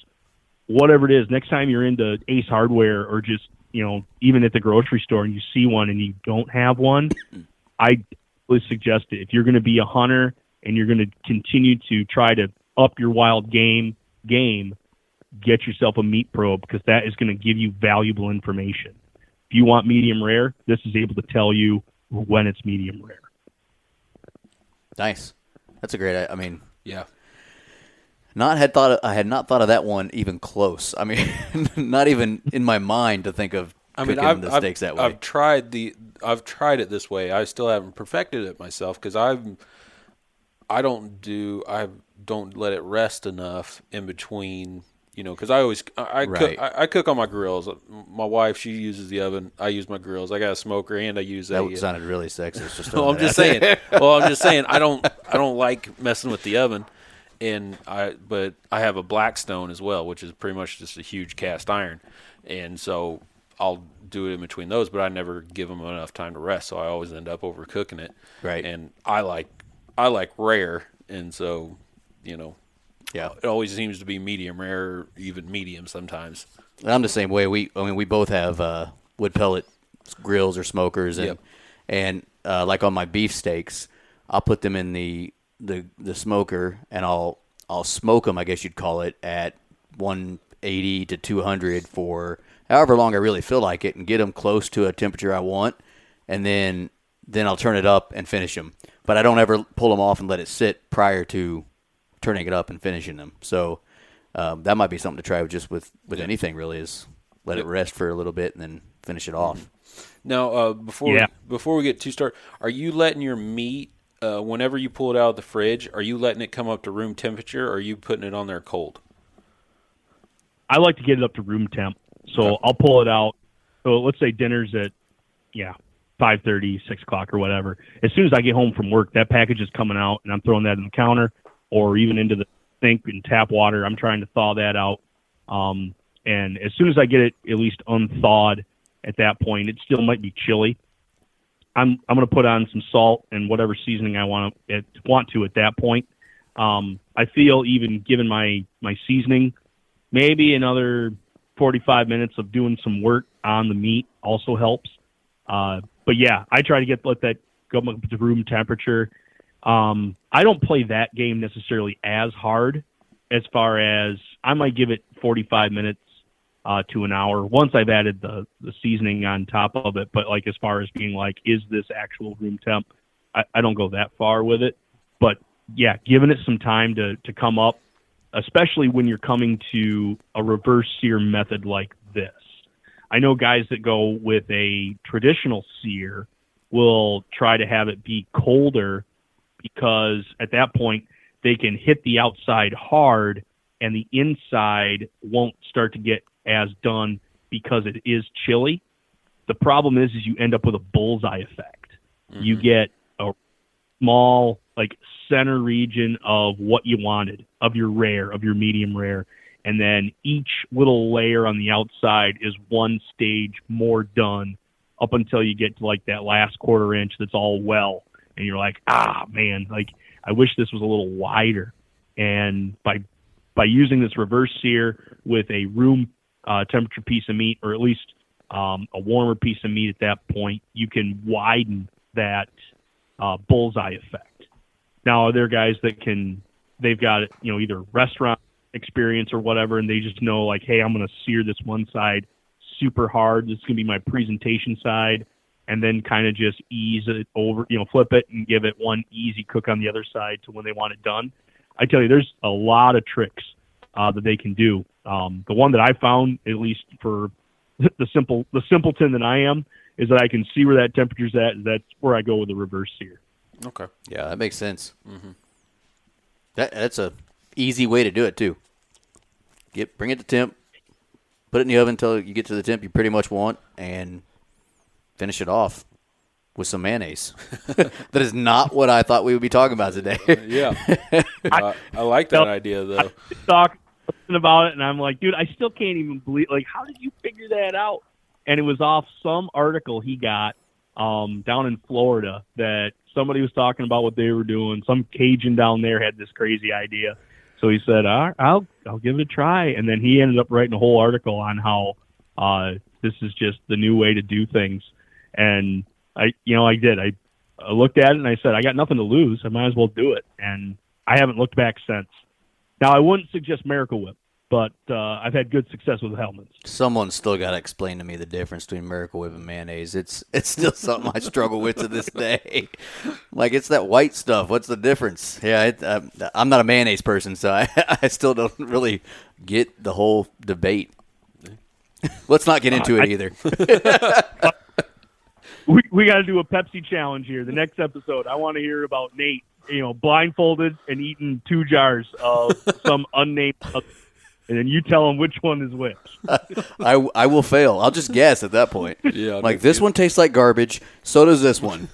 whatever it is. Next time you're into Ace Hardware or just you know even at the grocery store and you see one and you don't have one, mm-hmm. I would suggest it. If you're going to be a hunter and you're going to continue to try to up your wild game game, get yourself a meat probe because that is going to give you valuable information if you want medium rare, this is able to tell you when it's medium rare. Nice. That's a great. I mean, Yeah. not had thought. Of, I had not thought of that one even close. I mean, not even in my mind to think of I mean, I've, the I've- that way. I've tried the, I've tried it this way. I still haven't perfected it myself because I've, I don't do, I don't let it rest enough in between. You know, because I always, I, I Right. cook, I, I cook on my grills. My wife, she uses the oven. I use my grills. I got a smoker and I use that a. Uh, sounded really sexist. Just well, I'm just saying. Well, I'm just saying. I don't. I don't like messing with the oven, and I. But I have a Blackstone as well, which is pretty much just a huge cast iron, and so I'll do it in between those. But I never give them enough time to rest, so I always end up overcooking it. Right. And I like. I like rare, and so, you know, yeah. it always seems to be medium rare, even medium sometimes. And I'm the same way. We, I mean, we both have uh, wood pellet grills or smokers, and Yep. and uh, like on my beef steaks, I'll put them in the the the smoker, and I'll I'll smoke them. I guess you'd call it at 180 to 200 for however long I really feel like it, and get them close to a temperature I want, and then then I'll turn it up and finish them. But I don't ever pull them off and let it sit prior to turning it up and finishing them. So um, that might be something to try with just with with anything really is let it rest for a little bit and then finish it off. Now, uh, before Yeah. before we get too start, are you letting your meat uh, whenever you pull it out of the fridge? Are you letting it come up to room temperature, or are you putting it on there cold? I like to get it up to room temp. So I'll pull it out. So let's say dinner's at, yeah, 5.30, 6 o'clock or whatever. As soon as I get home from work, that package is coming out and I'm throwing that in the counter or even into the sink and tap water. I'm trying to thaw that out. Um, and as soon as I get it at least unthawed at that point, it still might be chilly. I'm, I'm going to put on some salt and whatever seasoning I want to, want to at that point. Um, I feel even given my, my seasoning, maybe another 45 minutes of doing some work on the meat also helps. Uh, but yeah, I try to get let that go up to room temperature. Um, I don't play that game necessarily as hard as far as I might give it 45 minutes uh, to an hour once I've added the, the seasoning on top of it. But like as far as being like, is this actual room temp? I, I don't go that far with it. But yeah, giving it some time to, to come up especially when you're coming to a reverse sear method like this. I know guys that go with a traditional sear will try to have it be colder because at that point they can hit the outside hard and the inside won't start to get as done because it is chilly. The problem is is you end up with a bullseye effect. You mm-hmm. get a small like center region of what you wanted of your rare of your medium rare and then each little layer on the outside is one stage more done up until you get to like that last quarter inch that's all well and you're like ah man like i wish this was a little wider and by by using this reverse sear with a room uh, temperature piece of meat or at least um, a warmer piece of meat at that point you can widen that uh, bullseye effect. Now, are there guys that can, they've got, you know, either restaurant experience or whatever, and they just know, like, hey, I'm going to sear this one side super hard. This is going to be my presentation side, and then kind of just ease it over, you know, flip it and give it one easy cook on the other side to when they want it done. I tell you, there's a lot of tricks uh, that they can do. Um, the one that I found, at least for the simple, the simpleton that I am, is that I can see where that temperature's at. And That's where I go with the reverse sear. Okay. Yeah, that makes sense. That that's a easy way to do it too. Get bring it to temp, put it in the oven until you get to the temp you pretty much want, and finish it off with some mayonnaise. that is not what I thought we would be talking about today. Yeah. I, I like that idea though. Talk about it, and I'm like, dude, I still can't even believe. Like, how did you figure that out? And it was off some article he got um, down in Florida that somebody was talking about what they were doing. Some Cajun down there had this crazy idea. So he said, All right, "I'll I'll give it a try," and then he ended up writing a whole article on how uh, this is just the new way to do things. And I, you know, I did. I, I looked at it and I said, "I got nothing to lose. I might as well do it." And I haven't looked back since. Now, I wouldn't suggest Miracle Whip. but uh, I've had good success with Hellmann's. Someone's still got to explain to me the difference between Miracle Whip and mayonnaise. It's it's still something I struggle with to this day. Like it's that white stuff. What's the difference? Yeah, it, um, I'm not a mayonnaise person, so I I still don't really get the whole debate. Let's not get into Uh, it either. We we got to do a Pepsi challenge here. The next episode, I want to hear about Nate, you know, blindfolded and eating two jars of some unnamed, and then you tell him which one is which. I, I will fail. I'll just guess at that point. Yeah, like that's this good. one tastes like garbage. So does this one.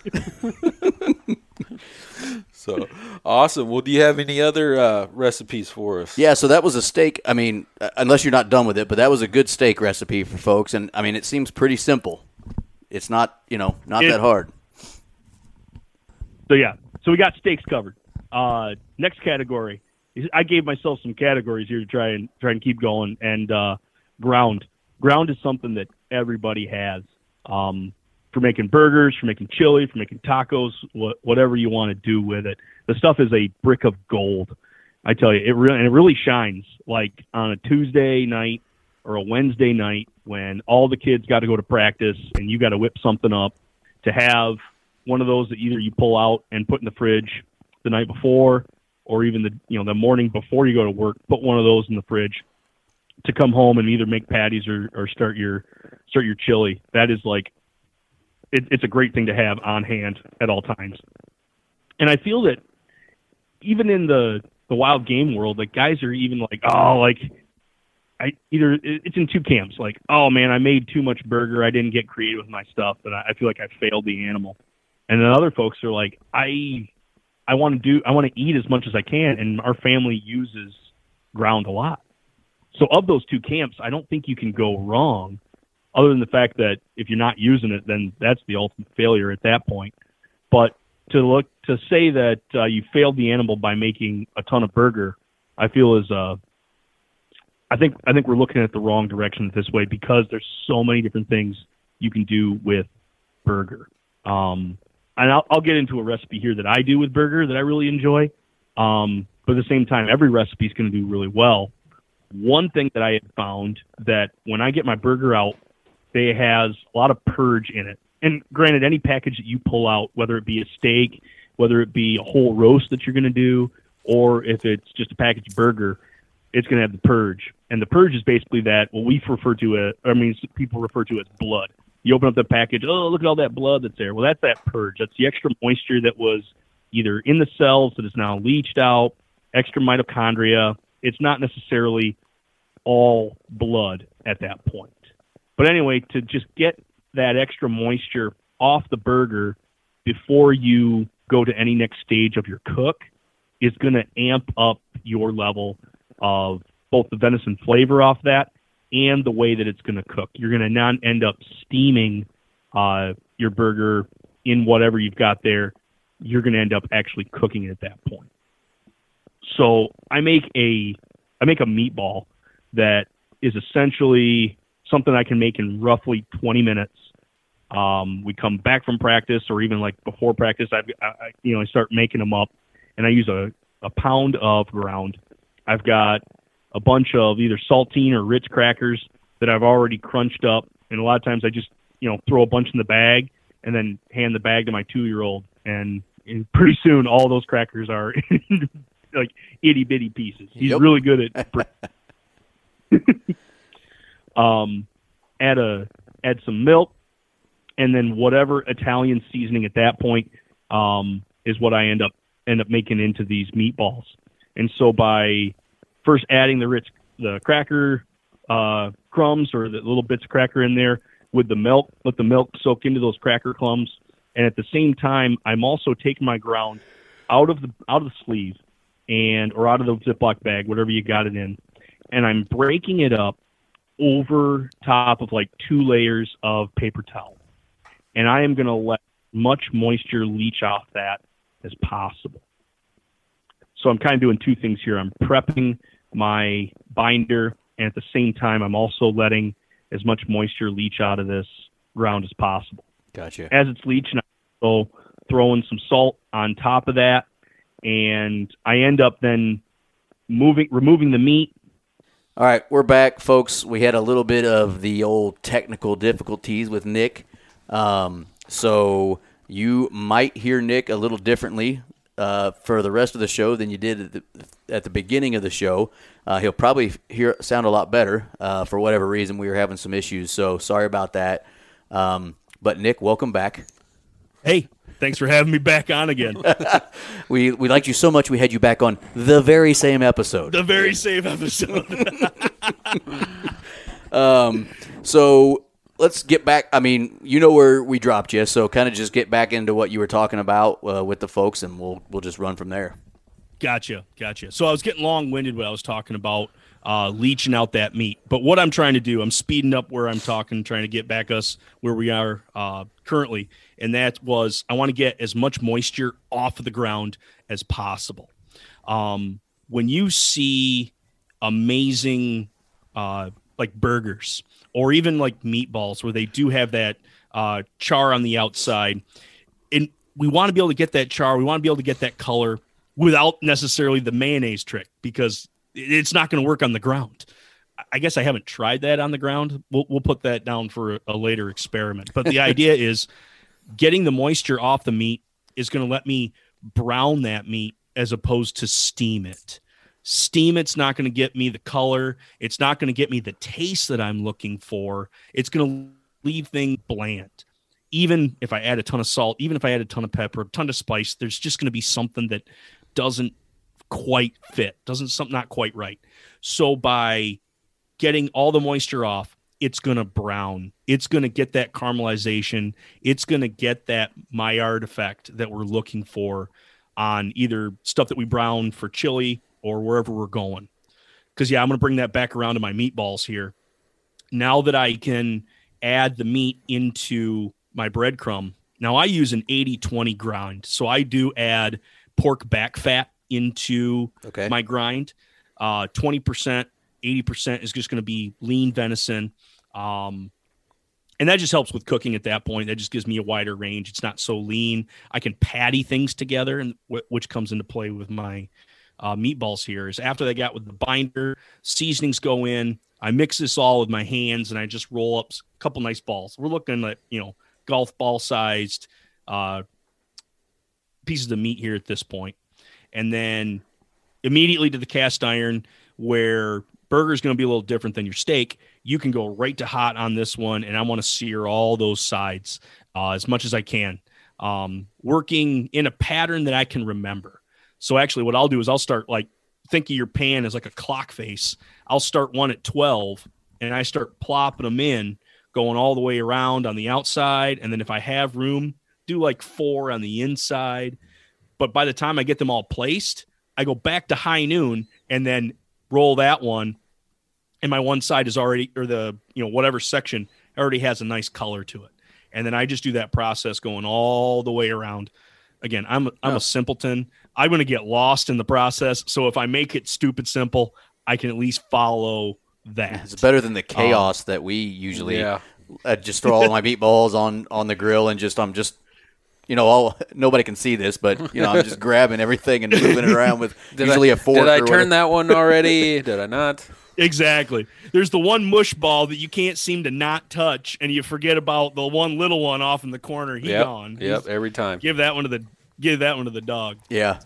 So awesome. Well, do you have any other uh, recipes for us? Yeah, so that was a steak. I mean, uh, unless you're not done with it, but that was a good steak recipe for folks. And I mean, it seems pretty simple. It's not, you know, not It- that hard. So yeah, so we got steaks covered. Uh, next category, I gave myself some categories here to try and try and keep going. And uh, ground, ground is something that everybody has um, for making burgers, for making chili, for making tacos, wha- whatever you want to do with it. The stuff is a brick of gold. I tell you, it really and it really shines like on a Tuesday night or a Wednesday night when all the kids got to go to practice and you got to whip something up to have one of those that either you pull out and put in the fridge the night before or even the you know the morning before you go to work put one of those in the fridge to come home and either make patties or, or start your start your chili. That is like it, it's a great thing to have on hand at all times. And i feel that even in the the wild game world like guys are even like oh like I either it's in two camps. Like, oh man, I made too much burger. I didn't get creative with my stuff, and I, feel like I failed the animal. And then other folks are like, I, I want to do, I want to eat as much as I can, and our family uses ground a lot. So of those two camps, I don't think you can go wrong, other than the fact that if you're not using it, then that's the ultimate failure at that point. But to look to say that uh, you failed the animal by making a ton of burger, I feel is uh, I think I think we're looking at the wrong direction this way because there's so many different things you can do with burger. Um, and I'll, I'll get into a recipe here that I do with burger that I really enjoy. Um, but at the same time, every recipe is going to do really well. One thing that I had found that when I get my burger out, they has a lot of purge in it. And granted, any package that you pull out, whether it be a steak, whether it be a whole roast that you're going to do, or if it's just a packaged burger, it's going to have the purge. And the purge is basically that what we refer to as, I mean, people refer to it as blood. You open up the package, oh, look at all that blood that's there. Well, that's that purge. That's the extra moisture that was either in the cells that is now leached out, extra mitochondria. It's not necessarily all blood at that point. But anyway, to just get that extra moisture off the burger before you go to any next stage of your cook is going to amp up your level of both the venison flavor off that and the way that it's going to cook. You're going to not end up steaming uh, your burger in whatever you've got there. You're going to end up actually cooking it at that point. So I make a I make a meatball that is essentially something I can make in roughly 20 minutes. Um, we come back from practice, or even like before practice, I, I you know I start making them up, and I use a a pound of ground. I've got a bunch of either saltine or Ritz crackers that I've already crunched up, and a lot of times I just you know throw a bunch in the bag and then hand the bag to my two year old, and, and pretty soon all those crackers are like itty bitty pieces. He's Yep. really good at. um, add a add some milk, and then whatever Italian seasoning at that point um, is what I end up end up making into these meatballs. And so by first adding the the cracker uh, crumbs or the little bits of cracker in there with the milk, let the milk soak into those cracker crumbs, and at the same time, I'm also taking my ground out of the out of the sleeve and or out of the Ziploc bag, whatever you got it in, and I'm breaking it up over top of like two layers of paper towel. And I am going to let much moisture leach off that as possible. So I'm kind of doing two things here. I'm prepping my binder, and at the same time, I'm also letting as much moisture leach out of this ground as possible Gotcha. as it's leaching, I'm so throwing some salt on top of that, and I end up then moving, removing the meat, All right, we're back, folks. We had a little bit of the old technical difficulties with Nick. Um, so you might hear Nick a little differently uh, for the rest of the show than you did at the, at the beginning of the show. Uh, he'll probably hear sound a lot better uh, for whatever reason. We were having some issues, so sorry about that. Um, but Nick, welcome back. Hey, thanks for having me back on again. We we liked you so much we had you back on the very same episode. the very same episode. um, So let's get back. I mean, you know where we dropped you, so kind of just get back into what you were talking about uh, with the folks, and we'll we'll just run from there. Gotcha, gotcha. So I was getting long winded when I was talking about uh, leaching out that meat. But what I'm trying to do, I'm speeding up where I'm talking, trying to get back us where we are uh, currently, and that was I want to get as much moisture off of the ground as possible. Um, when you see amazing uh, like burgers or even like meatballs where they do have that uh, char on the outside, and we want to be able to get that char, we want to be able to get that color without necessarily the mayonnaise trick because it's not going to work on the ground. I guess I haven't tried that on the ground. We'll, we'll put that down for a later experiment. But the idea is getting the moisture off the meat is going to let me brown that meat as opposed to steam it. Steam it's not going to get me the color. It's not going to get me the taste that I'm looking for. It's going to leave things bland. Even if I add a ton of salt, even if I add a ton of pepper, a ton of spice, there's just going to be something that doesn't quite fit, doesn't something not quite right. So by getting all the moisture off, it's going to brown. It's going to get that caramelization. It's going to get that Maillard effect that we're looking for on either stuff that we brown for chili or wherever we're going. Because, yeah, I'm going to bring that back around to my meatballs here. Now that I can add the meat into my breadcrumb, now I use an 80 20 grind. So I do add pork back fat into Okay. my grind. Uh, 20%, 80% is just going to be lean venison. Um, and that just helps with cooking at that point. That just gives me a wider range. It's not so lean. I can patty things together, and wh- which comes into play with my uh, meatballs here. Is after they got with the binder, seasonings go in. I mix this all with my hands, and I just roll up a couple nice balls. We're looking at you know golf ball sized uh, pieces of meat here at this point, and then immediately to the cast iron where burger is going to be a little different than your steak you can go right to hot on this one and i want to sear all those sides uh, as much as i can um, working in a pattern that i can remember so actually what i'll do is i'll start like think of your pan as like a clock face. I'll start one at 12 and i start plopping them in going all the way around on the outside. And then if i have room do like four on the inside. But by the time i get them all placed I go back to high noon and then roll that one, and my one side is already or the you know whatever section already has a nice color to it, and then I just do that process going all the way around. Again, I'm I'm a simpleton. I'm going to get lost in the process. So if I make it stupid simple, I can at least follow that. It's better than the chaos that we usually Yeah. uh, just throw all my meatballs on on the grill and just I'm just you know all nobody can see this but you know I'm just grabbing everything and moving it around with Did usually I, a fork. Did I or turn whatever. that one already? did I not? Exactly. There's the one mush ball that you can't seem to not touch, and you forget about the one little one off in the corner. He yep. gone. Yep. Every time. Give that one to the give that one to the dog. Yeah.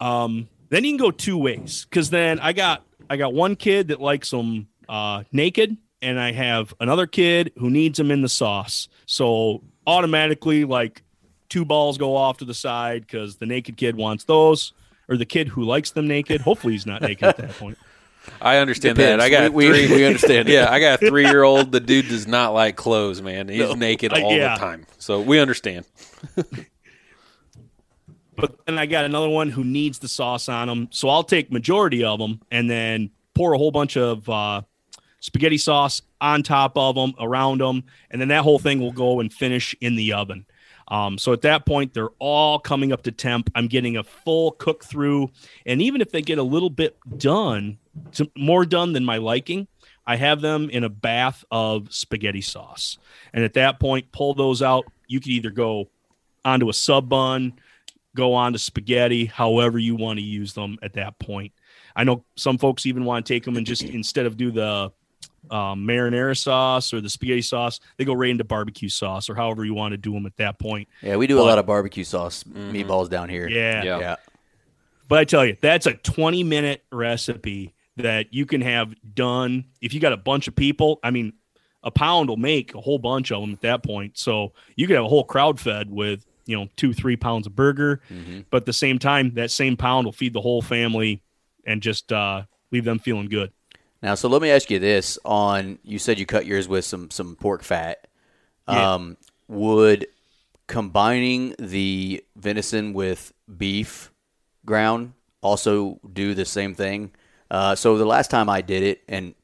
Um, then you can go two ways because then I got I got one kid that likes them uh, naked, and I have another kid who needs them in the sauce. So automatically, like two balls go off to the side because the naked kid wants those, or the kid who likes them naked. Hopefully, he's not naked at that point. I understand Depends. that. I got we, three. we, we understand. yeah, I got a three year old. The dude does not like clothes, man. He's No. naked all yeah. the time. So we understand. But then I got another one who needs the sauce on them. So I'll take majority of them and then pour a whole bunch of uh, spaghetti sauce on top of them, around them, and then that whole thing will go and finish in the oven. Um, so at that point, they're all coming up to temp. I'm getting a full cook through, and even if they get a little bit done, more done than my liking, I have them in a bath of spaghetti sauce. And at that point, pull those out. You could either go onto a sub bun, go on to spaghetti, however you want to use them at that point. I know some folks even want to take them and just instead of do the um, marinara sauce or the spaghetti sauce, they go right into barbecue sauce or however you want to do them at that point. Yeah, we do But- a lot of barbecue sauce meatballs down here. Yeah. Yeah. yeah. But I tell you, that's a 20 minute recipe that you can have done. If you got a bunch of people, I mean, a pound will make a whole bunch of them at that point. So you could have a whole crowd fed with, you know, two, three pounds of burger. But at the same time, that same pound will feed the whole family and just uh, leave them feeling good. Now, so let me ask you this: on you said you cut yours with some some pork fat. Yeah. Um, would combining the venison with beef ground also do the same thing? Uh, so the last time I did it, and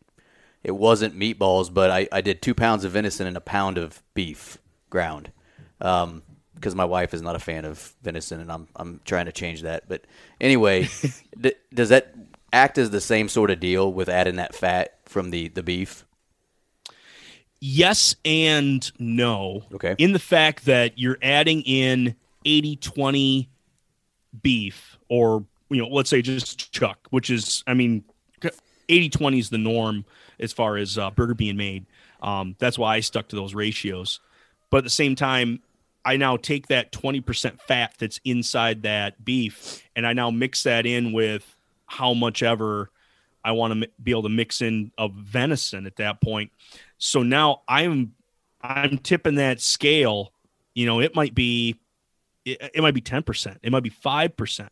it wasn't meatballs, but I, I did two pounds of venison and a pound of beef ground. Um, because my wife is not a fan of venison, and I'm I'm trying to change that. But anyway, d- does that act as the same sort of deal with adding that fat from the the beef? Yes and no. Okay. In the fact that you're adding in 80 20 beef or, you know, let's say just chuck, which is, I mean, 80 20 is the norm as far as uh, burger being made. Um, that's why I stuck to those ratios. But at the same time, I now take that 20% fat that's inside that beef and I now mix that in with how much ever I want to be able to mix in of venison at that point. So now I'm I'm tipping that scale. You know, it might be it, it might be 10%, it might be 5%.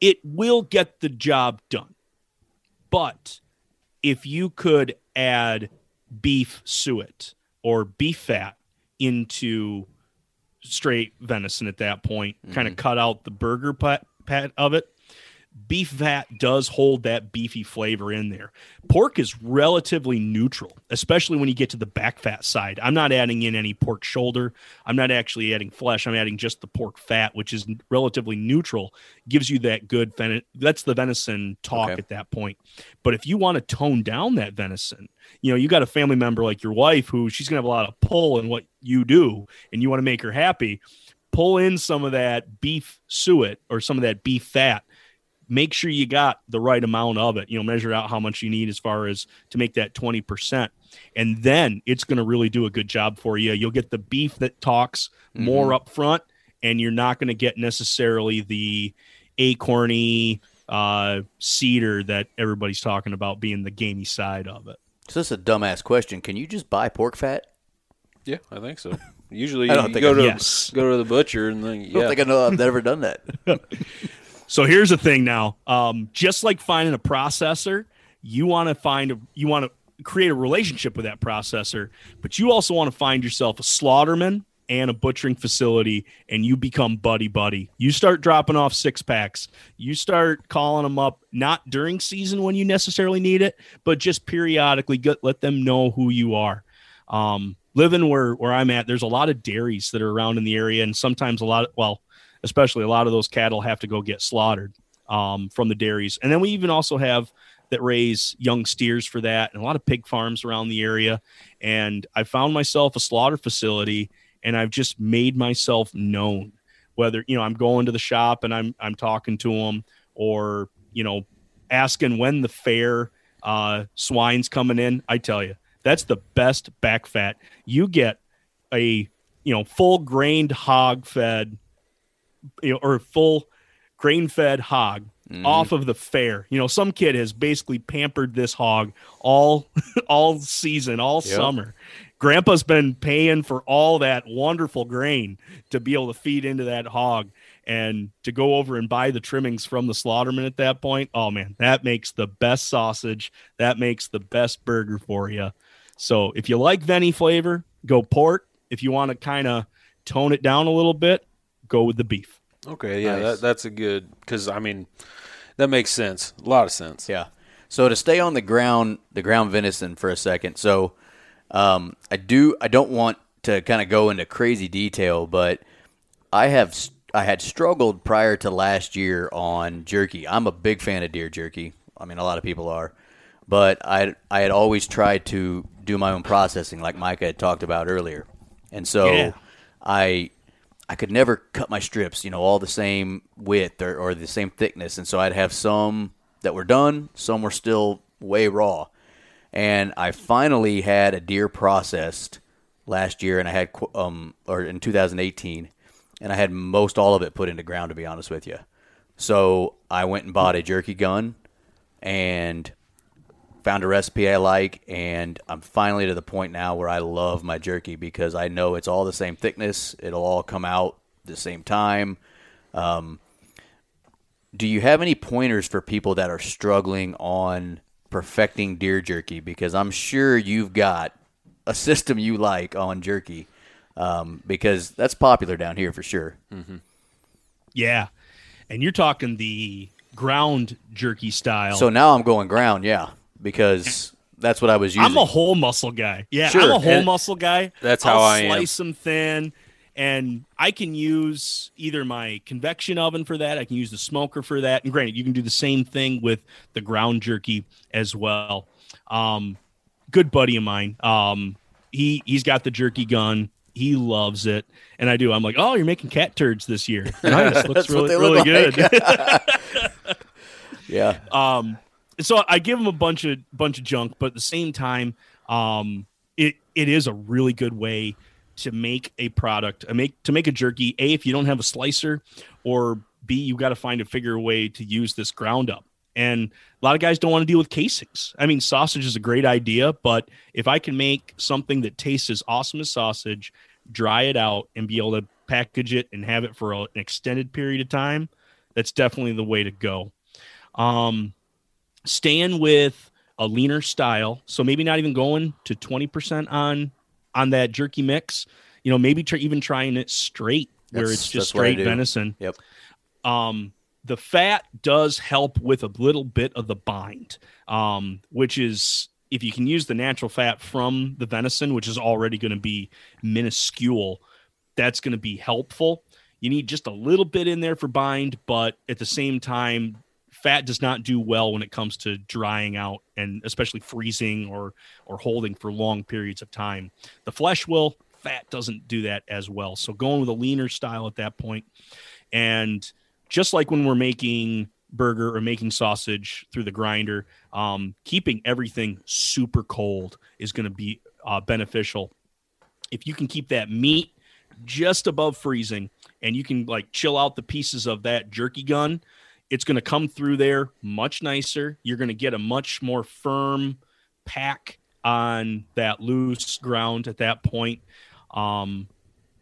It will get the job done. But if you could add beef suet or beef fat into straight venison at that point, kind of mm-hmm. cut out the burger pat, pat of it. Beef fat does hold that beefy flavor in there. Pork is relatively neutral, especially when you get to the back fat side. I'm not adding in any pork shoulder. I'm not actually adding flesh. I'm adding just the pork fat, which is relatively neutral. Gives you that good ven- that's the venison talk Okay. at that point. But if you want to tone down that venison, you know, you got a family member like your wife who she's gonna have a lot of pull in what you do, and you want to make her happy. Pull in some of that beef suet or some of that beef fat. Make sure you got the right amount of it. You know, measure out how much you need as far as to make that twenty percent, and then it's going to really do a good job for you. You'll get the beef that talks more up front, and you're not going to get necessarily the acorny uh, cedar that everybody's talking about being the gamey side of it. So this is a dumbass question. Can you just buy pork fat? Yeah, I think so. Usually, I don't you think go I- to Yes. go to the butcher and then I don't think I know. I've never done that. So here's the thing now. Um, just like finding a processor, you want to find a, you want to create a relationship with that processor, but you also want to find yourself a slaughterman and a butchering facility and you become buddy buddy. You start dropping off six packs. You start calling them up not during season when you necessarily need it, but just periodically get, let them know who you are. Um, living where where I'm at, there's a lot of dairies that are around in the area and sometimes a lot of, well, especially a lot of those cattle have to go get slaughtered um, from the dairies. And then we even also have that raise young steers for that and a lot of pig farms around the area. And I found myself a slaughter facility and I've just made myself known. Whether, you know, I'm going to the shop and I'm I'm talking to them or, you know, asking when the fair uh, swine's coming in. I tell you, that's the best back fat. You get a you know full grained hog fed you know, or full grain fed hog mm-hmm. off of the fair. You know, some kid has basically pampered this hog all all season, all Yep. summer. Grandpa's been paying for all that wonderful grain to be able to feed into that hog and to go over and buy the trimmings from the slaughterman at that point. Oh man, that makes the best sausage. That makes the best burger for you. So if you like Veni flavor, go pork. If you want to kind of tone it down a little bit, go with the beef. okay, yeah, Nice. that, that's a good because I mean that makes sense, a lot of sense. Yeah. So to stay on the ground, the ground venison for a second. So um, I do. I don't want to kind of go into crazy detail, but I have. I had struggled prior to last year on jerky. I'm a big fan of deer jerky. I mean, a lot of people are, but I I had always tried to do my own processing, like Micah had talked about earlier, and so Yeah. I I could never cut my strips, you know, all the same width or, or the same thickness, and so I'd have some that were done, some were still way raw. And I finally had a deer processed last year, and I had um or in 2018, and I had most all of it put into ground. To be honest with you, so I went and bought a jerky gun, and found a recipe I like, and I'm finally to the point now where I love my jerky because I know it's all the same thickness. It'll all come out the same time. Um, do you have any pointers for people that are struggling on perfecting deer jerky? Because I'm sure you've got a system you like on jerky, um, because that's popular down here for sure. Mm-hmm. Yeah, and you're talking the ground jerky style. So now I'm going ground, yeah, because that's what I was using. I'm a whole muscle guy. Yeah, Sure, I'm a whole and muscle guy. that's how I'll I am. Slice them thin, and I can use either my convection oven for that. I can use the smoker for that. And granted, you can do the same thing with the ground jerky as well. Um, good buddy of mine. Um, he he's got the jerky gun. He loves it, and I do. I'm like, oh, you're making cat turds this year. Nice, looks really really like. good. yeah, um so i give him a bunch of bunch of junk but at the same time um it it is a really good way to make a product a make to make a jerky. A if you don't have a slicer or b you got to find a figure a way to use this ground up. And a lot of guys don't want to deal with casings. I mean sausage is a great idea but if i can make something that tastes as awesome as sausage dry it out and be able to package it and have it for an extended period of time that's definitely the way to go. Um, staying with a leaner style, so maybe not even going to twenty percent on on that jerky mix. You know, maybe try, even trying it straight, where That's- it's just that's what I straight venison. Yep. Um, the fat does help with a little bit of the bind, um, which is if you can use the natural fat from the venison, which is already going to be minuscule, that's going to be helpful. You need just a little bit in there for bind, but at the same time, fat does not do well when it comes to drying out and especially freezing or or holding for long periods of time. The flesh will, fat doesn't do that as well. So going with a leaner style at that point, and just like when we're making burger or making sausage through the grinder, um, keeping everything super cold is going to be uh, beneficial. If you can keep that meat just above freezing and you can like chill out the pieces of that jerky gun, it's going to come through there much nicer. You're going to get a much more firm pack on that loose ground at that point. Um,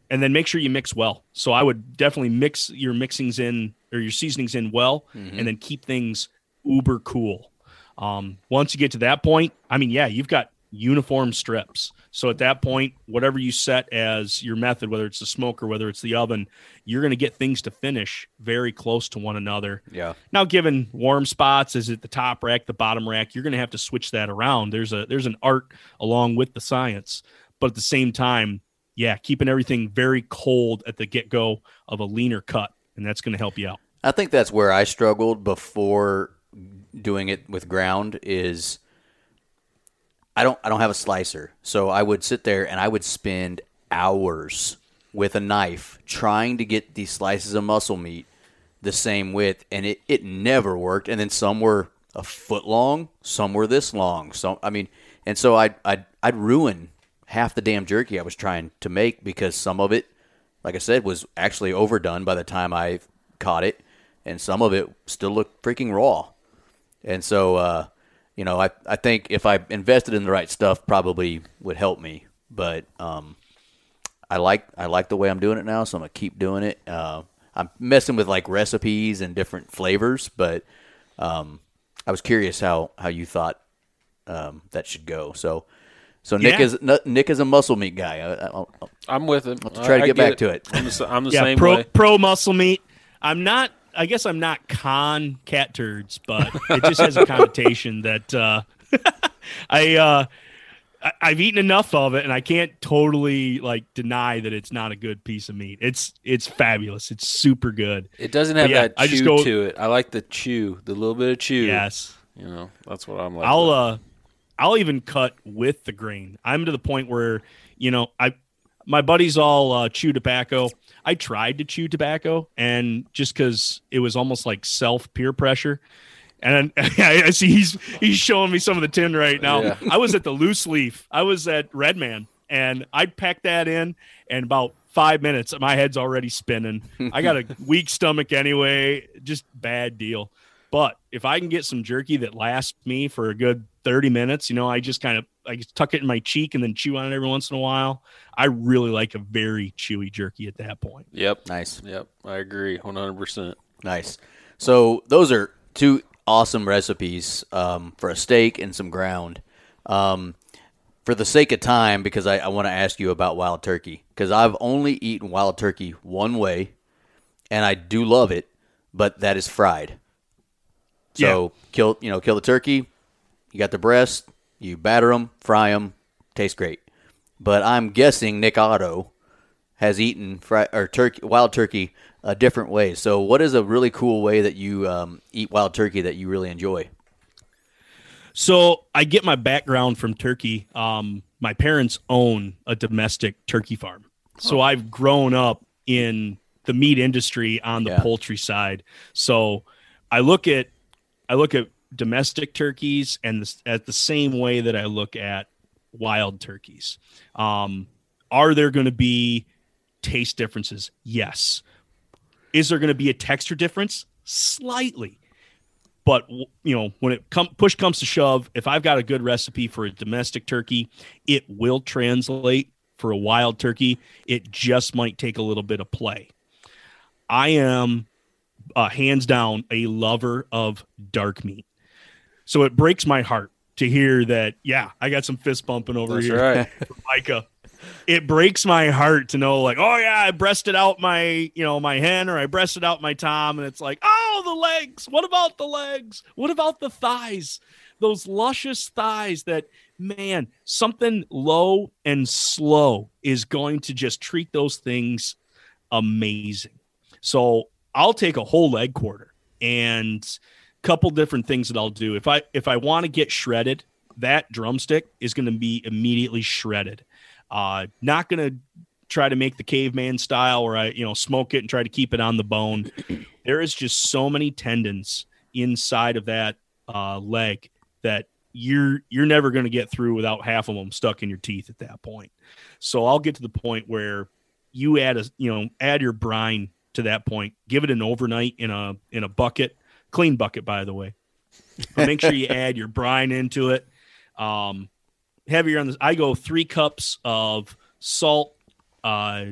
and then make sure you mix well. So I would definitely mix your mixings in or your seasonings in well, Mm-hmm. and then keep things uber cool. Um, once you get to that point, I mean, yeah, you've got uniform strips. So at that point, whatever you set as your method, whether it's the smoker, whether it's the oven, you're going to get things to finish very close to one another. yeah. Now, given warm spots, is it the top rack, the bottom rack? You're going to have to switch that around. There's a there's an art along with the science, but at the same time, yeah, keeping everything very cold at the get go of a leaner cut, and that's going to help you out. I think that's where I struggled before doing it with ground is I don't I don't have a slicer. So I would sit there and I would spend hours with a knife trying to get these slices of muscle meat the same width and it, it never worked and then some were a foot long, some were this long. So I mean and so I'd I'd I'd ruin half the damn jerky I was trying to make because some of it like I said, was actually overdone by the time I caught it, and some of it still looked freaking raw. And so, uh, you know, I, I think if I invested in the right stuff, probably would help me. But um, I like I like the way I'm doing it now, so I'm gonna keep doing it. Uh, I'm messing with like recipes and different flavors, but um, I was curious how how you thought um, that should go. So. So Nick Yeah. is Nick is a muscle meat guy. I, I, I'll- I'm with him. to try to get get back to it. I'm the, s- I'm the yeah, same pro way. pro muscle meat. I'm not. I guess I'm not con cat turds, but it just has a connotation that uh, I, uh, I I've eaten enough of it, and I can't totally like deny that it's not a good piece of meat. It's it's fabulous. It's super good. It doesn't have yeah, that I chew just go- to it. I like the chew, the little bit of chew. Yes. You know, that's what I'm like. I'll uh I'll even cut with the grain. I'm to the point where, you know, I my buddies all uh, chew tobacco. I tried to chew tobacco and just cuz it was almost like self peer pressure. And I see he's he's showing me some of the tin right now. Yeah. I was at the loose leaf. I was at Red Man, and I packed that in, and about five minutes, my head's already spinning. I got a weak stomach anyway. Just bad deal. But if I can get some jerky that lasts me for a good 30 minutes, you know, I just kind of I just tuck it in my cheek and then chew on it every once in a while. I really like a very chewy jerky at that point. Yep. Nice. Yep. I agree. One hundred percent. Nice. So those are two awesome recipes um, for a steak and some ground. Um, for the sake of time, because I, I want to ask you about wild turkey, because I've only eaten wild turkey one way, and I do love it, but that is fried. So kill you know kill the turkey, you got the breast, you batter them, fry them, tastes great. But I'm guessing Nick Otto has eaten fry, or turkey, wild turkey a different way. So, what is a really cool way that you um, eat wild turkey that you really enjoy? So I get my background from turkey. Um, my parents own a domestic turkey farm, so I've grown up in the meat industry on the Yeah. poultry side. So I look at I look at domestic turkeys and the, at the same way that I look at wild turkeys. Um, are there going to be taste differences? Yes. Is there going to be a texture difference? Slightly but you know when it come push comes to shove if i've got a good recipe for a domestic turkey it will translate for a wild turkey it just might take a little bit of play i am uh, hands down a lover of dark meat so it breaks my heart to hear that yeah i got some fist bumping over That's here right. Micah. It breaks my heart to know, like, oh yeah, I breasted out my, you know, my hen or I breasted out my tom, and it's like, oh, the legs. What about the legs? What about the thighs? Those luscious thighs that, man, something low and slow is going to just treat those things amazing. So I'll take a whole leg quarter and couple different things that I'll do. If I if I want to get shredded, that drumstick is going to be immediately shredded. Uh, not going to try to make the caveman style where I, you know, smoke it and try to keep it on the bone. there is just so many tendons inside of that uh, leg that you're you're never going to get through without half of them stuck in your teeth at that point. So I'll get to the point where you add a you know add your brine to that point. Give it an overnight in a in a bucket, clean bucket by the way. But make sure you add your brine into it. Um, heavier on this. I go three cups of salt. Uh,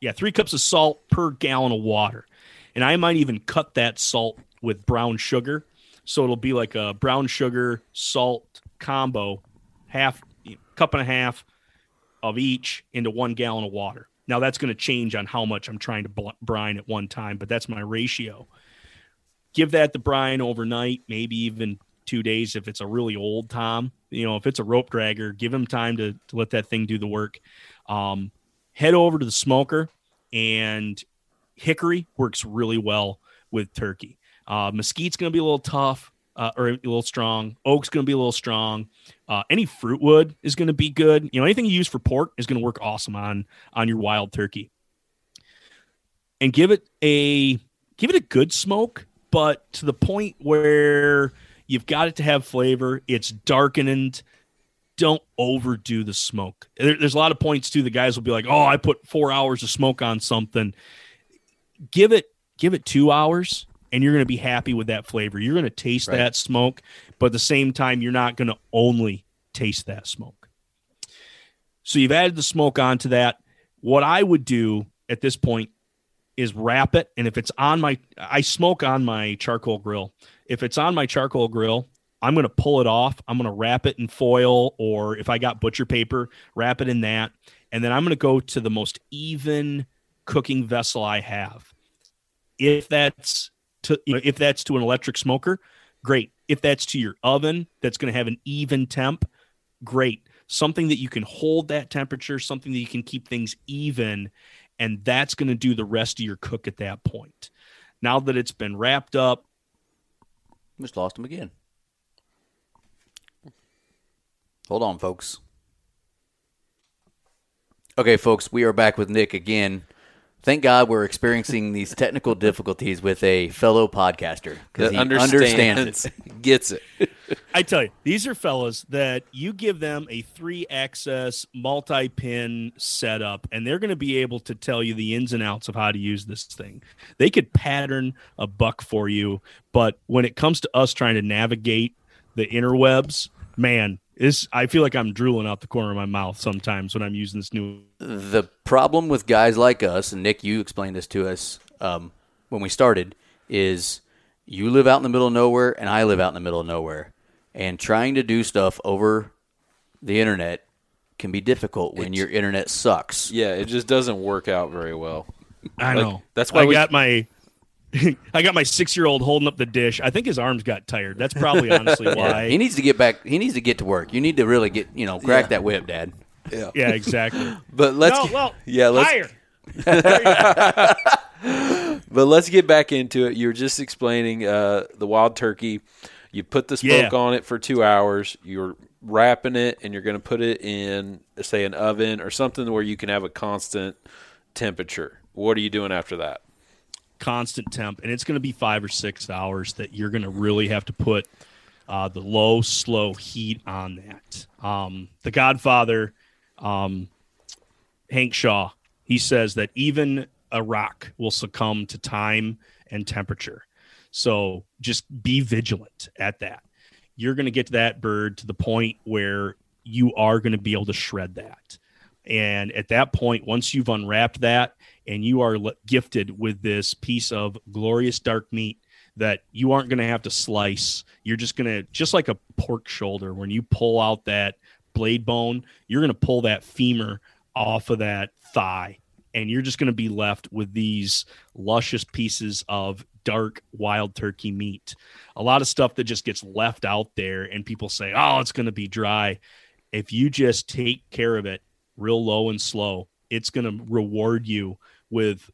yeah, three cups of salt per gallon of water, and I might even cut that salt with brown sugar, so it'll be like a brown sugar salt combo, half cup and a half of each into one gallon of water. Now that's going to change on how much I'm trying to brine at one time, but that's my ratio. Give that the brine overnight, maybe even two days if it's a really old tom. You know, if it's a rope dragger, give him time to, to let that thing do the work. Um, head over to the smoker, and hickory works really well with turkey. Uh, mesquite's going to be a little tough uh, or a little strong. Oak's going to be a little strong. Uh, any fruit wood is going to be good. You know, anything you use for pork is going to work awesome on on your wild turkey. And give it a give it a good smoke, but to the point where you've got it to have flavor. It's darkened. Don't overdo the smoke. There, there's a lot of points too. The guys will be like, "Oh, I put four hours of smoke on something." Give it give it two hours, and you're going to be happy with that flavor. You're going to taste Right. that smoke, but at the same time, you're not going to only taste that smoke. So you've added the smoke onto that. What I would do at this point is wrap it, and if it's on my, I smoke on my charcoal grill. If it's on my charcoal grill, I'm going to pull it off. I'm going to wrap it in foil, or if I got butcher paper, wrap it in that, and then I'm going to go to the most even cooking vessel I have. If that's to, you know, if that's to an electric smoker, great. If that's to your oven, that's going to have an even temp, great. Something that you can hold that temperature, something that you can keep things even, and that's going to do the rest of your cook at that point. Now that it's been wrapped up, Just lost him again. Hold on, folks. Okay, folks, we are back with Nick again. Thank God we're experiencing these technical difficulties with a fellow podcaster because he understands, understands it. gets it. I tell you, these are fellas that you give them a three axis multi pin setup, and they're going to be able to tell you the ins and outs of how to use this thing. They could pattern a buck for you, but when it comes to us trying to navigate the interwebs, man, is I feel like I'm drooling out the corner of my mouth sometimes when I'm using this new. the problem with guys like us, and Nick, you explained this to us um, when we started, is you live out in the middle of nowhere and I live out in the middle of nowhere, and trying to do stuff over the internet can be difficult when your internet sucks. Yeah, it just doesn't work out very well. I Like, know. that's why I we- got my. I got my six year old holding up the dish. I think his arms got tired. That's probably honestly why. He needs to get back. He needs to get to work. You need to really get you know crack that whip, Dad. Yeah. yeah, exactly. But let's no, get- well, yeah, let's higher. But let's get back into it. You were just explaining uh, the wild turkey. You put the smoke Yeah. on it for two hours. You're wrapping it, and you're going to put it in, say, an oven or something where you can have a constant temperature. What are you doing after that? Constant temp, and it's going to be five or six hours that you're going to really have to put uh, the low, slow heat on that. Um, the Godfather, um, Hank Shaw, he says that even a rock will succumb to time and temperature. So just be vigilant at that. You're going to get that bird to the point where you are going to be able to shred that. And at that point, once you've unwrapped that and you are gifted with this piece of glorious dark meat that you aren't going to have to slice, you're just going to, just like a pork shoulder, when you pull out that blade bone, you're going to pull that femur off of that thigh. And you're just going to be left with these luscious pieces of dark wild turkey meat. A lot of stuff that just gets left out there, and people say, oh, it's going to be dry. If you just take care of it real low and slow, it's going to reward you with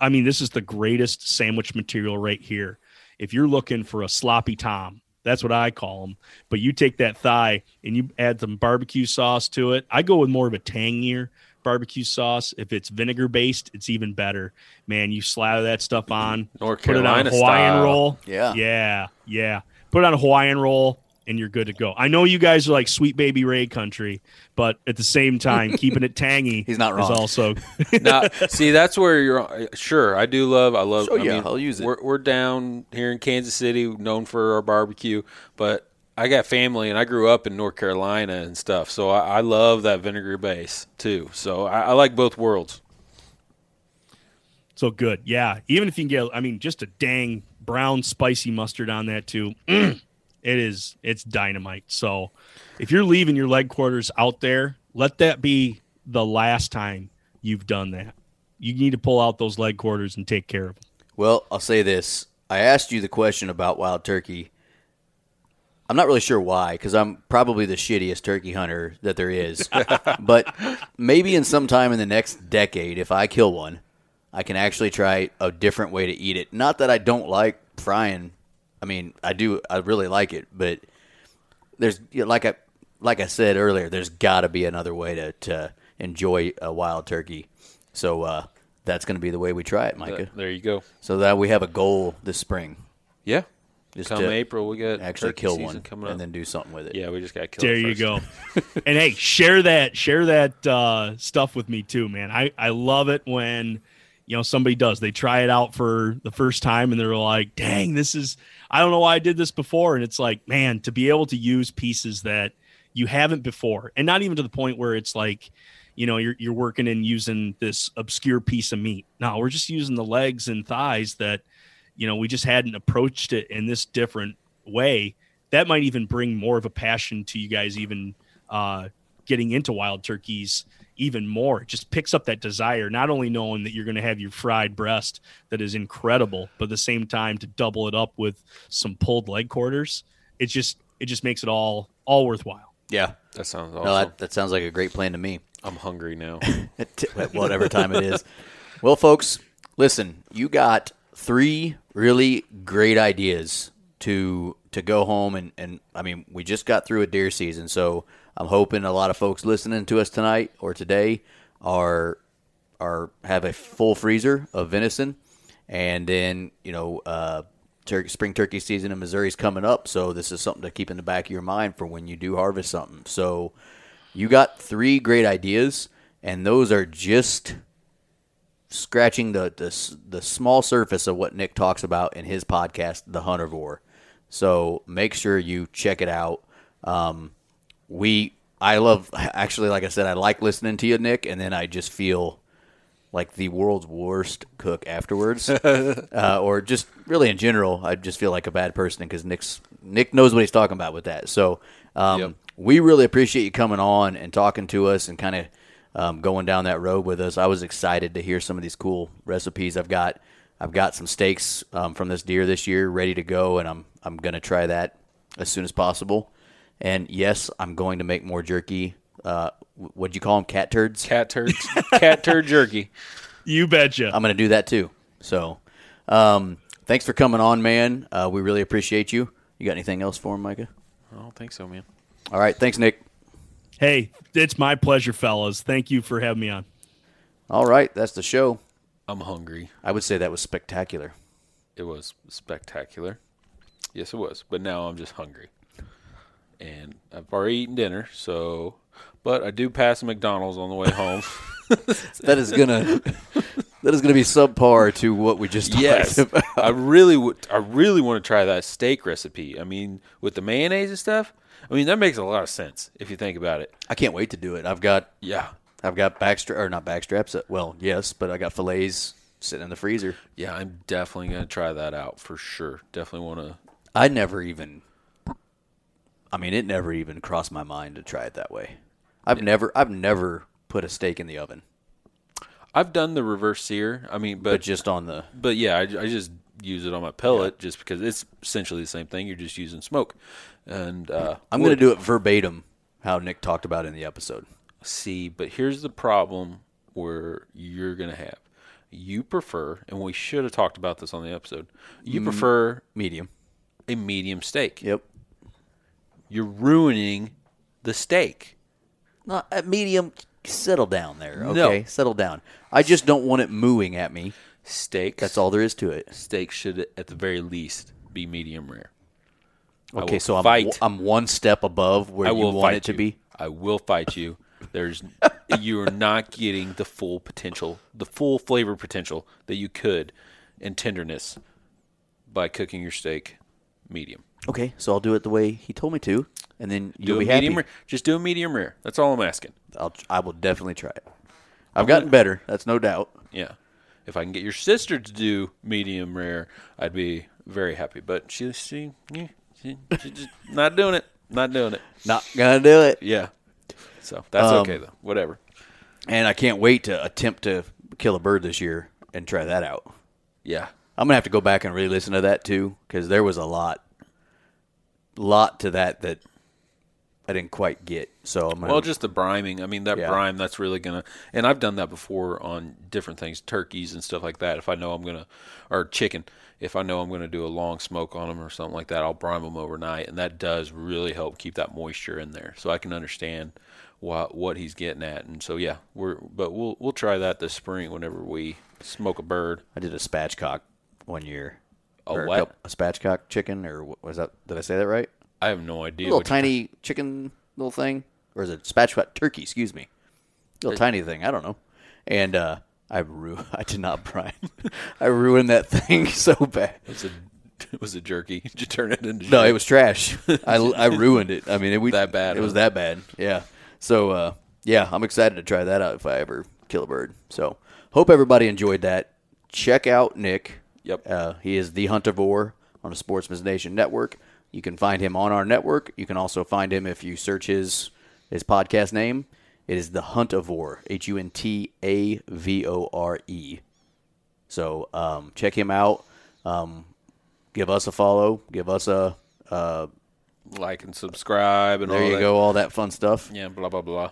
I mean, this is the greatest sandwich material right here. If you're looking for a sloppy tom, that's what I call them. But you take that thigh and you add some barbecue sauce to it. I go with more of a tangier barbecue sauce. If it's vinegar based, it's even better. Man, you slather that stuff on, North put it on a Hawaiian style. roll. Yeah. Yeah, yeah. Put it on a Hawaiian roll and you're good to go. I know you guys are like sweet baby Ray country, but at the same time, keeping it tangy He's not is wrong. also now, see, that's where you're. Sure, I do love. I love. So, I yeah, mean, I'll use it. We're, we're down here in Kansas City, known for our barbecue, but I got family, and I grew up in North Carolina and stuff. So I, I love that vinegar base too. So I, I like both worlds. So good. Yeah. Even if you can get, I mean, just a dang brown spicy mustard on that too. Mm. It is, it's dynamite. So if you're leaving your leg quarters out there, let that be the last time you've done that. You need to pull out those leg quarters and take care of them. Well, I'll say this. I asked you the question about wild turkey. I'm not really sure why, because I'm probably the shittiest turkey hunter that there is. but maybe in some time in the next decade, if I kill one, I can actually try a different way to eat it. Not that I don't like frying. I mean, I do. I really like it, but there's you know, like I like I said earlier, there's got to be another way to to enjoy a wild turkey. So uh, that's going to be the way we try it, Micah. There you go. So that we have a goal this spring, Yeah. just Come April, we got actually kill one coming up. and then do something with it. yeah, we just got to kill. There it you go. and hey, share that, share that uh, stuff with me too, man. I, I love it when, you know, somebody does, they try it out for the first time and they're like, dang, this is, I don't know why I did this before. And it's like, man, to be able to use pieces that you haven't before and not even to the point where it's like, you know, you're, you're working and using this obscure piece of meat. No, we're just using the legs and thighs that, you know, we just hadn't approached it in this different way. That might even bring more of a passion to you guys, even uh, getting into wild turkeys even more. It just picks up that desire, not only knowing that you're going to have your fried breast that is incredible, but at the same time to double it up with some pulled leg quarters. It just it just makes it all all worthwhile. Yeah. That sounds awesome. No, that, that sounds like a great plan to me. I'm hungry now. at at whatever time it is. Well, folks, listen, you got three really great ideas to to go home and, and I mean, we just got through a deer season, so I'm hoping a lot of folks listening to us tonight or today are are have a full freezer of venison, and then you know uh, spring turkey season in Missouri is coming up, so this is something to keep in the back of your mind for when you do harvest something. So you got three great ideas, and those are just scratching the, the the small surface of what Nick talks about in his podcast, The Huntivore. So make sure you check it out. Um, we I love actually, like I said, I like listening to you, Nick, and then I just feel like the world's worst cook afterwards, uh, or just really in general. I just feel like a bad person because Nick's Nick knows what he's talking about with that. So um, Yep. we really appreciate you coming on and talking to us and kind of um, going down that road with us. I was excited to hear some of these cool recipes. I've got I've got some steaks um, from this deer this year ready to go, and I'm I'm gonna try that as soon as possible. And yes, I'm going to make more jerky. Uh, what'd you call them? Cat turds. Cat turds, cat turd jerky. You betcha. I'm going to do that too. So, um, thanks for coming on, man. Uh, we really appreciate you. You got anything else for him, Micah? I don't think so, man. All right. Thanks, Nick. hey, it's my pleasure, fellas. Thank you for having me on. All right. That's the show. I'm hungry. I would say that was spectacular. It was spectacular. Yes, it was. But now I'm just hungry. And I've already eaten dinner, so. But I do pass a McDonald's on the way home. That is gonna that is gonna be subpar to what we just talked yes, about. I really would. I really want to try that steak recipe. I mean, with the mayonnaise and stuff. I mean, that makes a lot of sense if you think about it. I can't wait to do it. I've got Yeah, I've got backstra or not backstraps. Well, yes, but I got fillets sitting in the freezer. yeah. I'm definitely gonna try that out for sure. Definitely want to. I never even. I mean, it never even crossed my mind to try it that way. I've never I've never put a steak in the oven, I've done the reverse sear. I mean, but but just on the But yeah, I, I just use it on my pellet just because it's essentially the same thing. You're just using smoke, and uh, I'm going to do it verbatim how Nick talked about in the episode. see. But here's the problem where you're gonna have. You prefer, and we should have talked about this on the episode. You prefer Medium. a medium steak. Yep. You're ruining the steak. Not at medium. Settle down there, No. okay? Settle down. I just don't want it mooing at me. Steak. That's all there is to it. Steak should, at the very least, be medium rare. I Okay, will so I'm fight. I'm one step above where I you will want fight it to you. be. I will fight you. There's you are not getting the full potential, the full flavor potential that you could and tenderness by cooking your steak medium. Okay, so I'll do it the way he told me to, and then Do you'll a be medium happy. rare. Just do a medium rare. That's all I'm asking. I'll I will definitely try it. I've gotten better. That's no doubt. Yeah. If I can get your sister to do medium rare, I'd be very happy. But she she yeah, she, she just not doing it. Not doing it. Not gonna do it. Yeah. So that's Um, okay though. Whatever. And I can't wait to attempt to kill a bird this year and try that out. Yeah. I'm gonna have to go back and re-listen to that too because there was a lot, lot to that that I didn't quite get. So I'm gonna, Well, just the briming. I mean, that Yeah. brime, that's really going to, and I've done that before on different things, turkeys and stuff like that. If I know I'm going to, or chicken, if I know I'm going to do a long smoke on them or something like that, I'll brine them overnight. And that does really help keep that moisture in there. So I can understand what, what he's getting at. And so, yeah, we're, but we'll, we'll try that this spring whenever we smoke a bird. I did a spatchcock one year. A Or what? couple- A spatchcock chicken, or what was that? Did I say that right? I have no idea. A little tiny chicken little thing, or is it spatchcock turkey? Excuse me, little tiny thing. I don't know. And uh, I ru- I did not brine. I ruined that thing so bad. It was a, it was a jerky. Did you turn it into No, jerky? it was trash. I, I ruined it. I mean, it we, That bad, It was that bad. Yeah. So uh, yeah, I'm excited to try that out if I ever kill a bird. So hope everybody enjoyed that. Check out Nick. Yep. Uh, he is the Huntivore on the Sportsman's Nation network. You can find him on our network. You can also find him if you search his his podcast name. It is the Huntivore. H U N T A V O R E. So um, check him out. Um, give us a follow. Give us a. Uh, like and subscribe and there you that. go. All that fun stuff. Yeah, blah, blah, blah.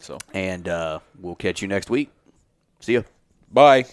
So, And uh, we'll catch you next week. See ya. bye.